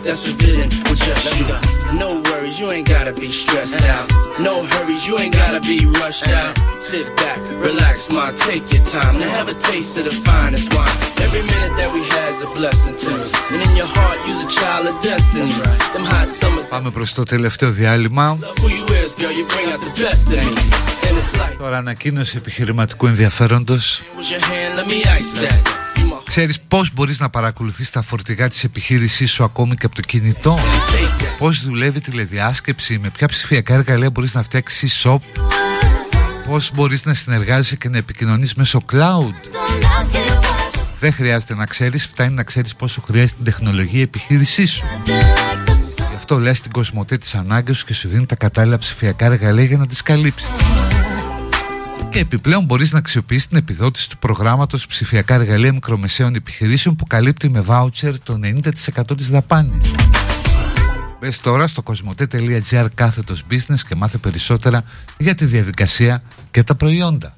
that's forbidden with just you. No worries, you ain't gotta be stressed out. No hurries, you ain't gotta be rushed out. Sit back, relax, ma, take your time to have a taste of the finest wine. Every minute that we had's a blessing to me. And in your heart, you's a child of destiny. Them hot summers, Πάμε προς το τελευταίο διάλειμμα. love who you is, girl, you bring out the best in me. And it's like, Τώρα ανακοίνωση επιχειρηματικού ενδιαφέροντος. Ξέρεις πώς μπορείς να παρακολουθείς τα φορτηγά της επιχείρησής σου ακόμη και από το κινητό; Πώς δουλεύει η τηλεδιάσκεψη, με ποια ψηφιακά εργαλεία μπορείς να φτιάξεις shop; Πώς μπορείς να συνεργάζεσαι και να επικοινωνείς μέσω cloud; Δεν χρειάζεται να ξέρεις, φτάνει να ξέρεις πόσο χρειάζεται την τεχνολογία η επιχείρησής σου. Γι' αυτό λες την κοσμοτέ τις ανάγκες σου και σου δίνει τα κατάλληλα ψηφιακά εργαλεία για να τις καλύψεις. Και επιπλέον μπορείς να αξιοποιήσεις την επιδότηση του προγράμματος ψηφιακά εργαλεία μικρομεσαίων επιχειρήσεων που καλύπτει με βάουτσερ το 90% της δαπάνης. Μπες τώρα στο κοσμοτέ.gr κάθετος business και μάθε περισσότερα για τη διαδικασία και τα προϊόντα.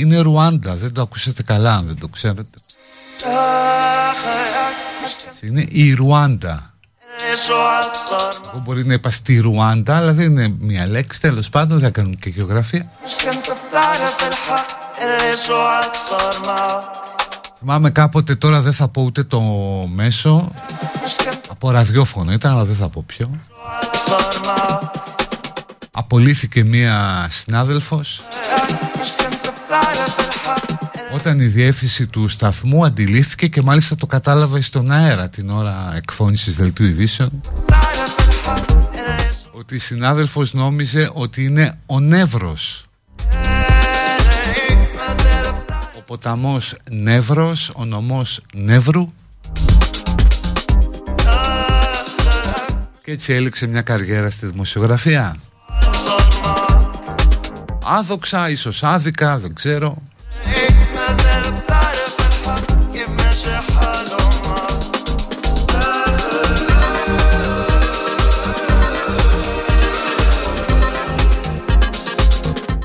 Είναι Ρουάντα, δεν το ακούσατε καλά αν δεν το ξέρετε. Είναι η Ρουάντα. Εγώ μπορεί να είπα στη Ρουάντα, αλλά δεν είναι μια λέξη. Τέλος πάντων, δεν κάνουμε και γεωγραφία. Θυμάμαι κάποτε τώρα δεν θα πω ούτε το μέσο Από ραδιόφωνο ήταν αλλά δεν θα πω ποιο Απολύθηκε μία συνάδελφος όταν η διεύθυνση του σταθμού αντιλήφθηκε και μάλιστα το κατάλαβε στον αέρα την ώρα εκφώνησης δελτίου ειδήσεων ότι η συνάδελφος νόμιζε ότι είναι ο Νεύρος ο ποταμός Νεύρος, ο νομός Νεύρου και έτσι έληξε μια καριέρα στη δημοσιογραφία άδοξα, ίσως άδικα, δεν ξέρω.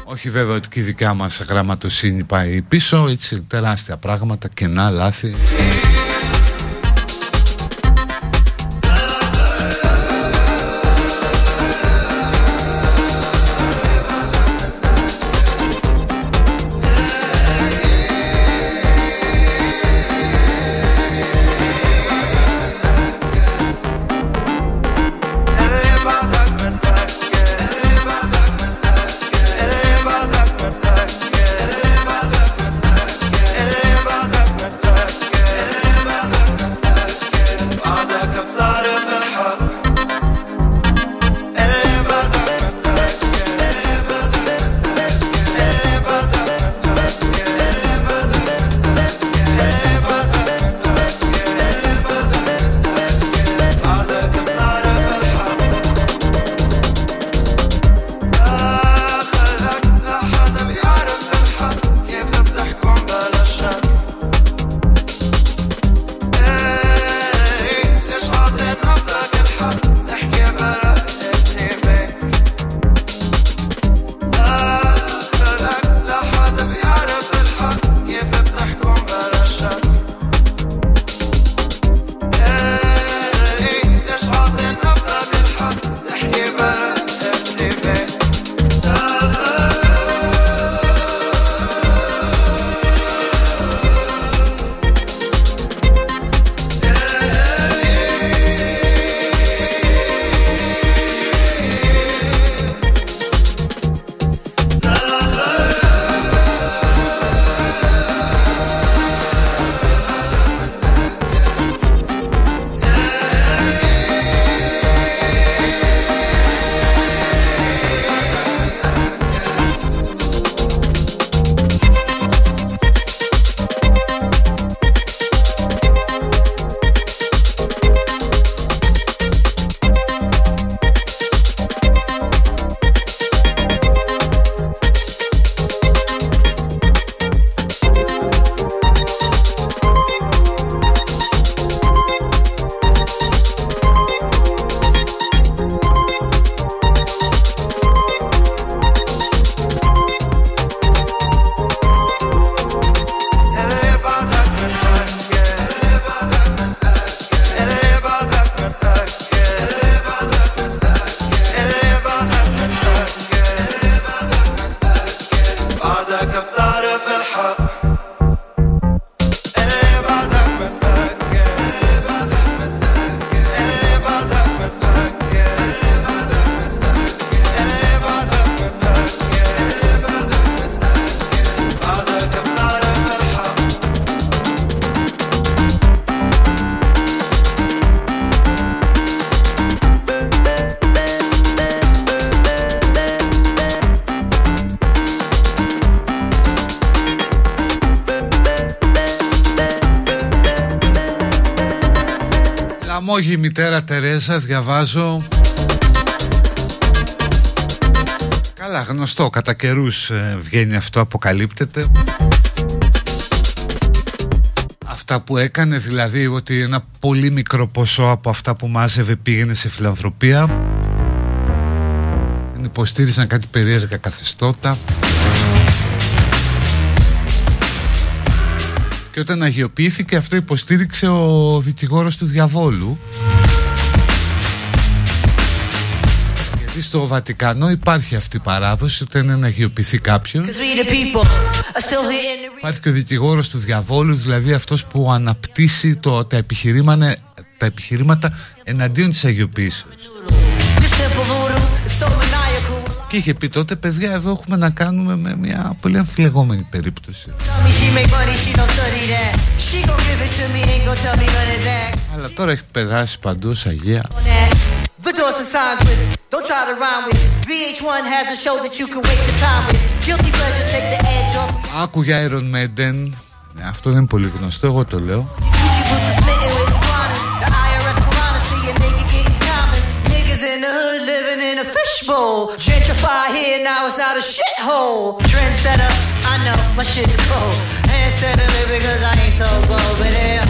Όχι βέβαια ότι και η δικά μας γραμματοσύνη πάει πίσω, έτσι τεράστια πράγματα, κενά, λάθη. Χαμόγη μητέρα Τερέζα διαβάζω. Καλά γνωστό κατά καιρούς βγαίνει αυτό αποκαλύπτεται. Αυτά που έκανε δηλαδή ότι ένα πολύ μικρό ποσό από αυτά που μάζευε πήγαινε σε φιλανθρωπία. Δεν υποστήριζαν κάτι περίεργα καθεστώτα Και όταν αγιοποιήθηκε αυτό υποστήριξε ο δικηγόρος του διαβόλου. Γιατί στο Βατικανό υπάρχει αυτή η παράδοση όταν είναι να αγιοποιηθεί κάποιος Υπάρχει και ο δικηγόρος του διαβόλου Δηλαδή αυτός που αναπτύσσει το, τα, επιχειρήματα, τα επιχειρήματα εναντίον της αγιοποίησης Είχε πει τότε παιδιά, εδώ έχουμε να κάνουμε με μια πολύ αμφιλεγόμενη περίπτωση. Αλλά τώρα έχει περάσει παντού στα Αγία. Άκουγοι iron man, ναι, αυτό δεν είναι πολύ γνωστό. Εγώ το λέω. Living in a fishbowl. Gentrify here, now it's not a shithole. Trendsetter, I know my shit's cold. Handsetter, because I ain't so bold. But yeah,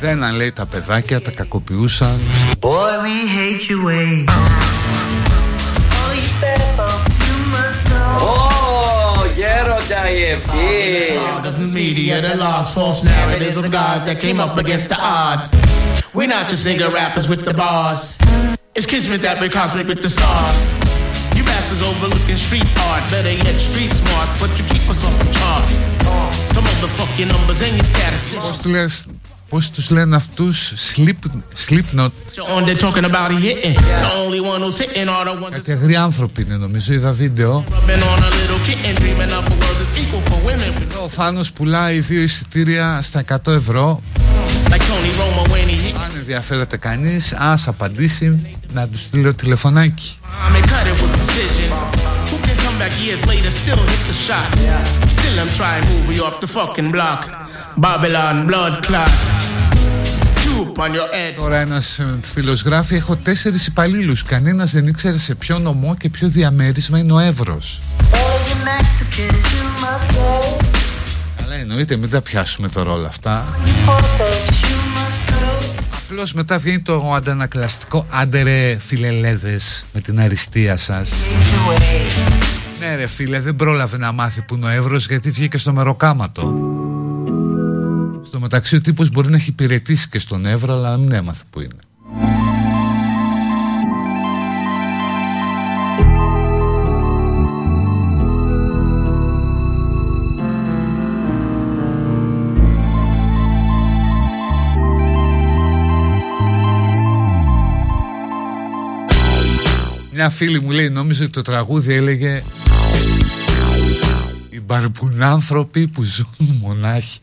Δεν αν λέει τα παιδάκια, τα κακοποιούσαν. Boy, we hate your ways. All you bad folks, you must go. Ω, γέροντα η ευχή. of the media that logs false narratives of guys that came up against the odds. We're not just nigga rappers with the bars. It's kismet that we cosmic with the stars. You bastards overlooking street art, better yet street smart, but you keep us off the chart. Some of the fucking numbers in your statuses. πώς τους λένε αυτούς; Sleep, sleep not. Κάτι αγροί άνθρωποι είναι νομίζω είδα βίντεο. ο Θάνος πουλάει δύο εισιτήρια στα 100 ευρώ. Αν ενδιαφέρεται κανείς ας απαντήσει να τους στείλει τηλεφωνάκι. Blood. Coop on your head. Τώρα ένας ε, φίλος γράφει Έχω τέσσερις υπαλλήλους Κανένας δεν ήξερε σε ποιο νομό και ποιο διαμέρισμα είναι ο Εύρος All you Mexicans, you must go. Αλλά εννοείται μην τα πιάσουμε τώρα όλα αυτά Poor folks, you must go. Απλώς μετά βγαίνει το αντανακλαστικό Άντε ρε φιλελέδες με την αριστεία σας Hate your ways. Ναι ρε φίλε δεν πρόλαβε να μάθει που είναι ο Εύρος γιατί βγήκε στο μεροκάματο Στο μεταξύ ο τύπος μπορεί να έχει υπηρετήσει και στον Εύρο αλλά να μην έμαθε που είναι. Μια φίλη μου λέει νόμιζε ότι το τραγούδι έλεγε Οι μπαρμπουνάνθρωποι που ζουν μονάχοι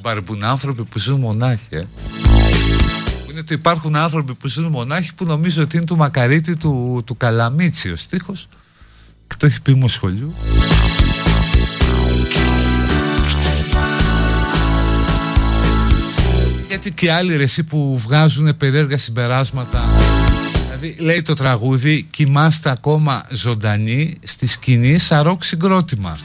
Οι μπαρμπουνάνθρωποι που ζουν μονάχοι ε. Που Είναι ότι υπάρχουν άνθρωποι που ζουν μονάχοι που νομίζω ότι είναι του Μακαρίτη του, του Καλαμίτσι. Ο στίχος και το έχει πει μου σχολείου Γιατί και άλλοι ρε εσύ που βγάζουν περίεργα συμπεράσματα Δηλαδή λέει το τραγούδι Κοιμάστε ακόμα ζωντανοί στη σκηνή σαν ροκ συγκρότημα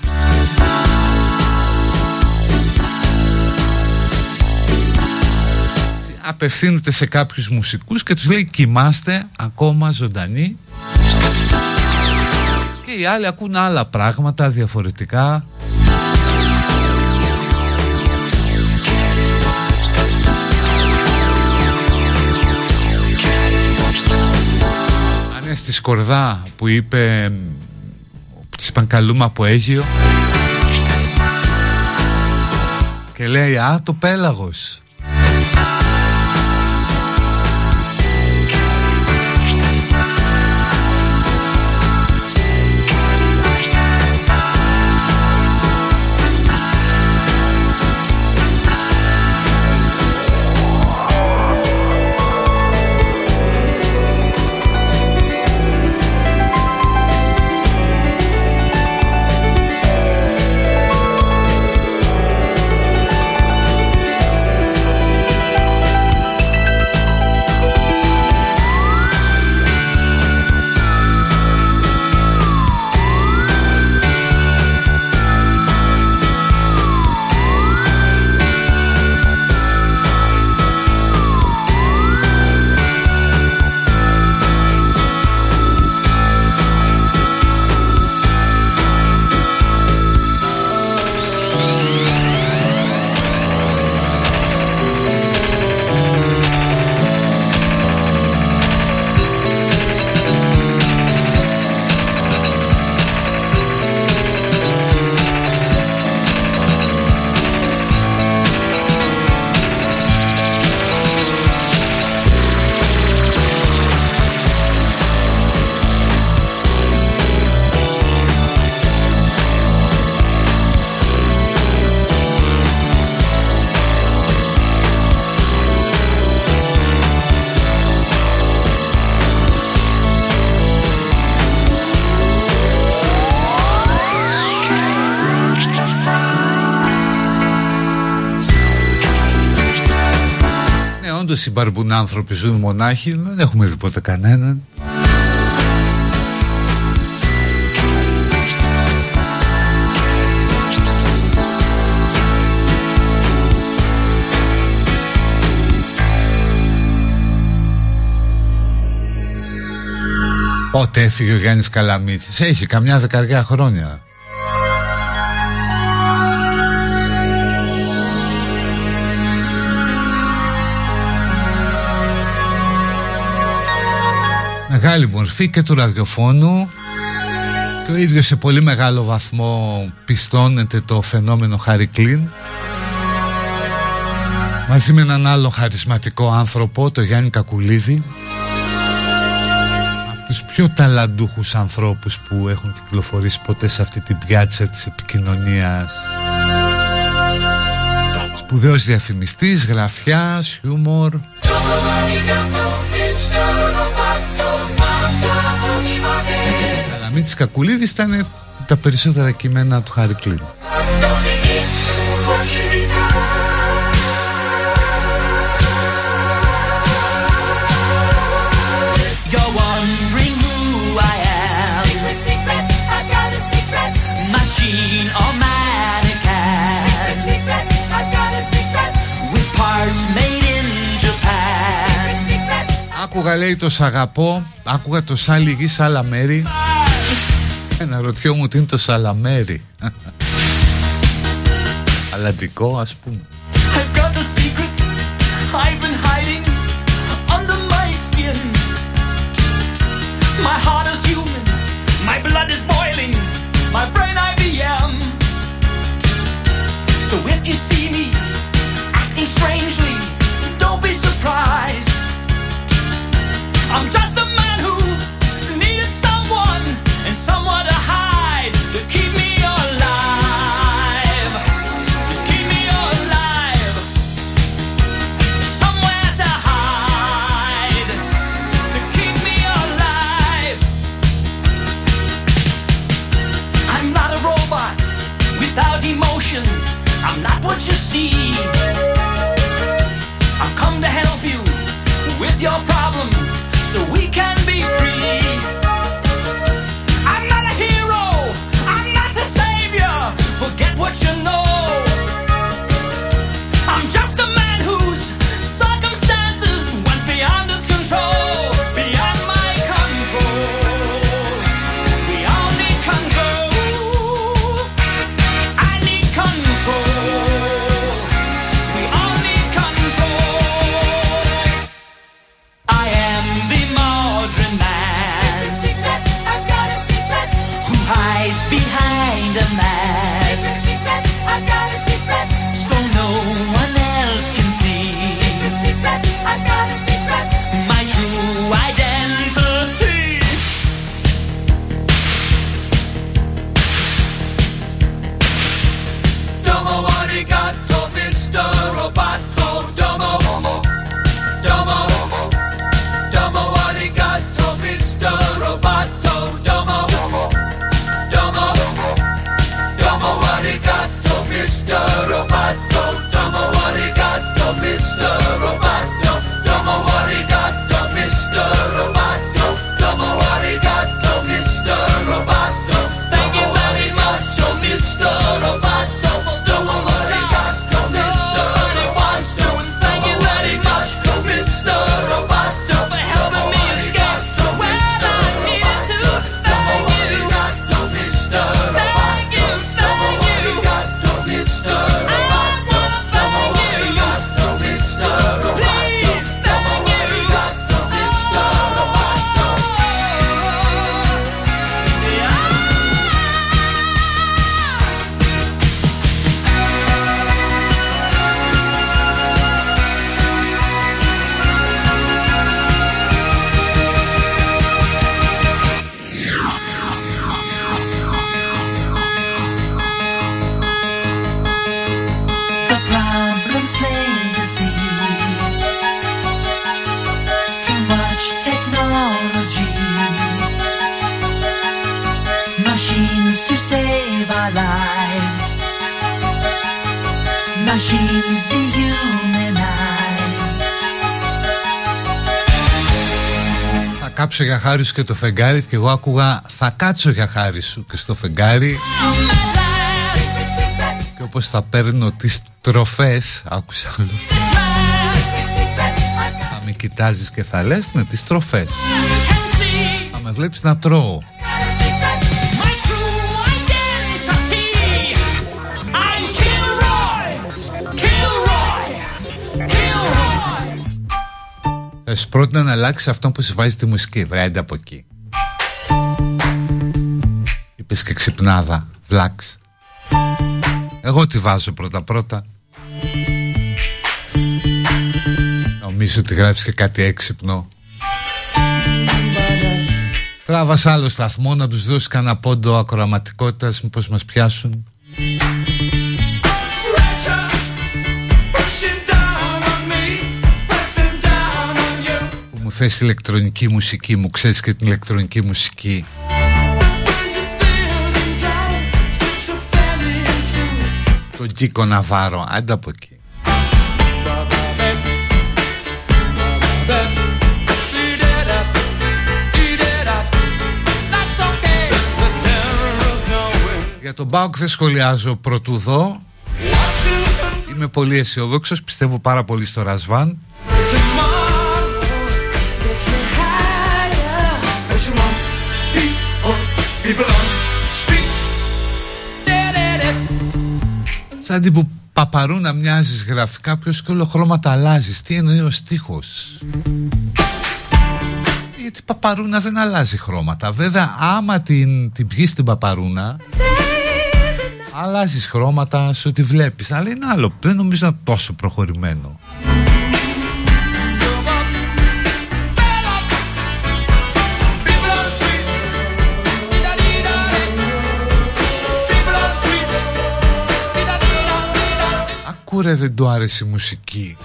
Απευθύνεται σε κάποιους μουσικούς και τους λέει Κοιμάστε ακόμα ζωντανοί Και οι άλλοι ακούν άλλα πράγματα διαφορετικά. Αν είναι στη Σκορδά που είπε Της είπαν καλούμε από Αίγιο Και λέει Α το πέλαγος Που άνθρωποι, ζουν μονάχοι, δεν έχουμε δει ποτέ κανέναν. Πότε έφυγε ο Γιάννης Καλαμίτσης Έχει καμιά δεκαριά χρόνια μεγάλη μορφή και του ραδιοφώνου. Και ο ίδιος σε πολύ μεγάλο βαθμό πιστώνεται το φαινόμενο Χάρη Κλίν. Μαζί με έναν άλλο χαρισματικό άνθρωπο, το Γιάννη Κακουλίδη. Από τους πιο ταλαντούχους ανθρώπους που έχουν κυκλοφορήσει ποτέ σε αυτή την πιάτσα της επικοινωνίας. Σπουδαίος διαφημιστής, γραφιάς, χιούμορ. Μίτης Κακουλίδης ήταν τα περισσότερα κείμενα του Χάρη Κλίν. Άκουγα λέει το σ' αγαπώ. Άκουγα το σ' άλλη άλλα μέρη. Ένα ρωτή μου τι είναι το σαλαμέρι. Αλλαντικό ας πούμε. your κάψω για χάρης σου και το φεγγάρι και εγώ άκουγα θα κάτσω για χάρης σου και στο φεγγάρι και όπως θα παίρνω τις τροφές άκουσα άλλο. Θα με κοιτάζεις και θα λες ναι τις τροφές θα με βλέπεις να τρώω σου πρότεινα να αλλάξεις αυτό που σου βάζει τη μουσική. Βρέντε από εκεί. Είπες και ξυπνάδα. Βλάξ. Εγώ τη βάζω πρώτα πρώτα. Νομίζω ότι γράφεις και κάτι έξυπνο. Τράβας άλλο σταθμό να τους δώσεις κανένα πόντο ακροαματικότητας μήπως μας πιάσουν. Θες ηλεκτρονική μουσική μου ξέρεις και την ηλεκτρονική μουσική. Τον Κίκο Ναβάρο άντε από εκεί. Για τον Μπάουκ δεν σχολιάζω πρωτού δω. Είμαι πολύ αισιοδόξο, πιστεύω πάρα πολύ στο Ρασβάν Σαν την που παπαρού να μοιάζεις γραφικά Ποιος και όλο χρώματα αλλάζεις. Τι εννοεί ο στίχος; Γιατί παπαρούνα δεν αλλάζει χρώματα. Βέβαια άμα την, την πιείς την παπαρούνα Αλλάζεις χρώματα σε ό,τι βλέπεις. Αλλά είναι άλλο. Δεν νομίζω να είναι τόσο προχωρημένο Ακούρε δεν του άρεσε η μουσική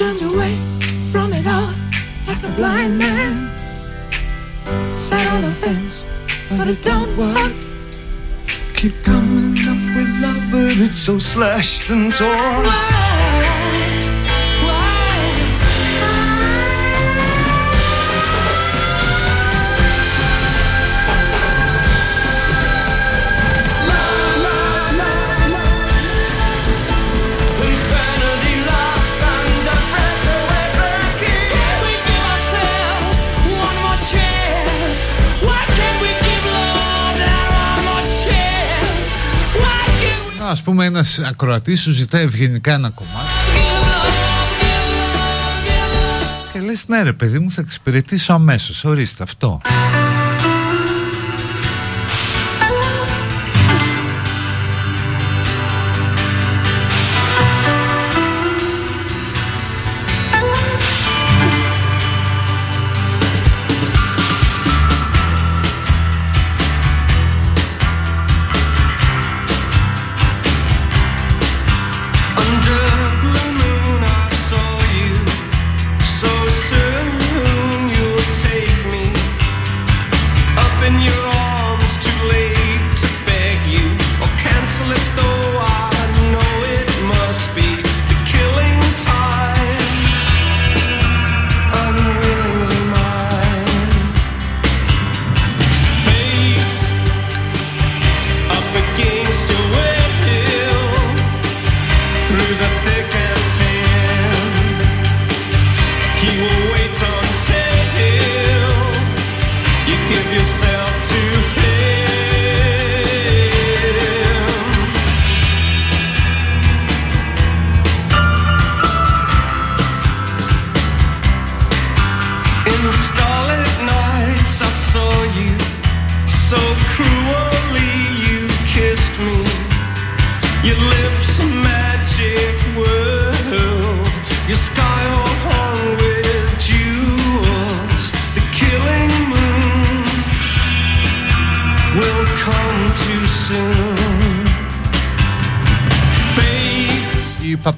Turned away from it all like a blind man. Sat on the fence, but it don't work. Keep coming It's so slashed and torn. Can't we Να, Ας πούμε ένας ακροατής σου ζητάει ευγενικά ένα κομμάτι. Και λες ναι ρε παιδί μου θα εξυπηρετήσω αμέσως Ορίστε αυτό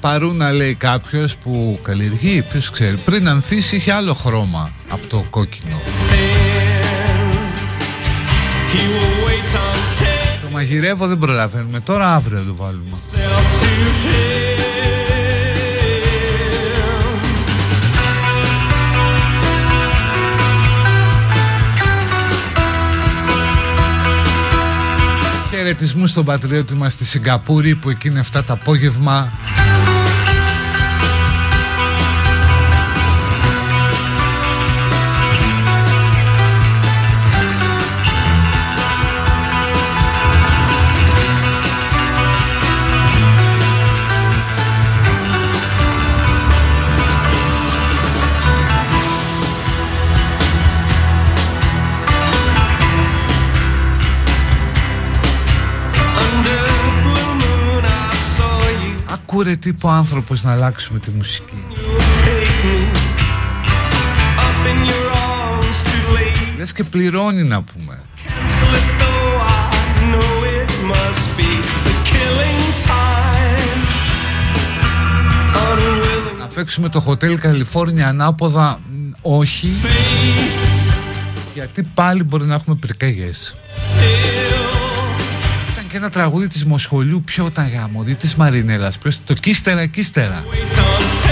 παπαρούνα λέει κάποιος που καλλιεργεί, ποιος ξέρει, πριν ανθίσει είχε άλλο χρώμα από το κόκκινο. He will wait until Το μαγειρεύω δεν προλαβαίνουμε, τώρα αύριο το βάλουμε. self to him. Χαιρετισμούς στον πατριώτη μας στη Σιγκαπούρη που εκείνη αυτά το απόγευμα Ακούρε τύπο άνθρωπος να αλλάξουμε τη μουσική take me up in your arms too late. Λες και πληρώνει να πούμε Cancel it though I know it must be the killing time. Unwilling Να παίξουμε το Hotel California ανάποδα μ, όχι fate, γιατί πάλι μπορεί να έχουμε πυρκαγιές Ήταν και ένα τραγούδι της Μοσχολιού ποιο ήταν γάμο της Μαρινέλας. Ποιος, το Κίστερα Κίστερα wait until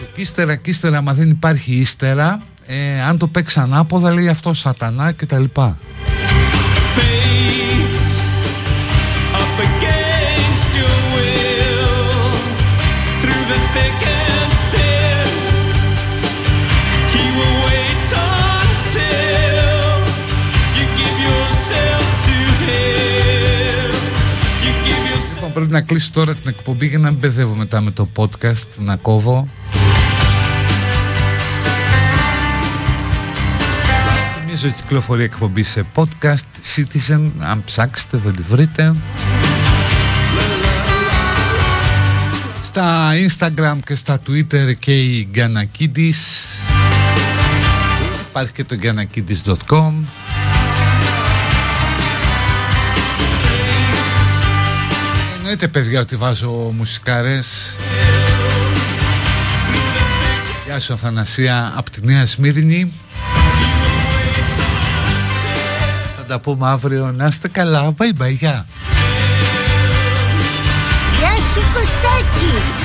Το Κίστερα Κίστερα μα δεν υπάρχει ύστερα. Ε, αν το παίξει ανάποδα λέει αυτό σατανά και πρέπει να κλείσει τώρα την εκπομπή για να μην μπεδεύω μετά με το podcast να κόβω. Νομίζω ότι κυκλοφορεί εκπομπή σε podcast Citizen. Αν ψάξετε θα τη βρείτε. Στα Instagram και στα Twitter και η Γκανακίδης. Υπάρχει και το γκανακίδης.com Εννοείται παιδιά ότι βάζω μουσικάρες. Γεια σου Αθανασία από τη Νέα Σμύρνη. Θα τα πούμε αύριο. Να είστε καλά. Bye bye γεια. Γεια σου Κωστάκη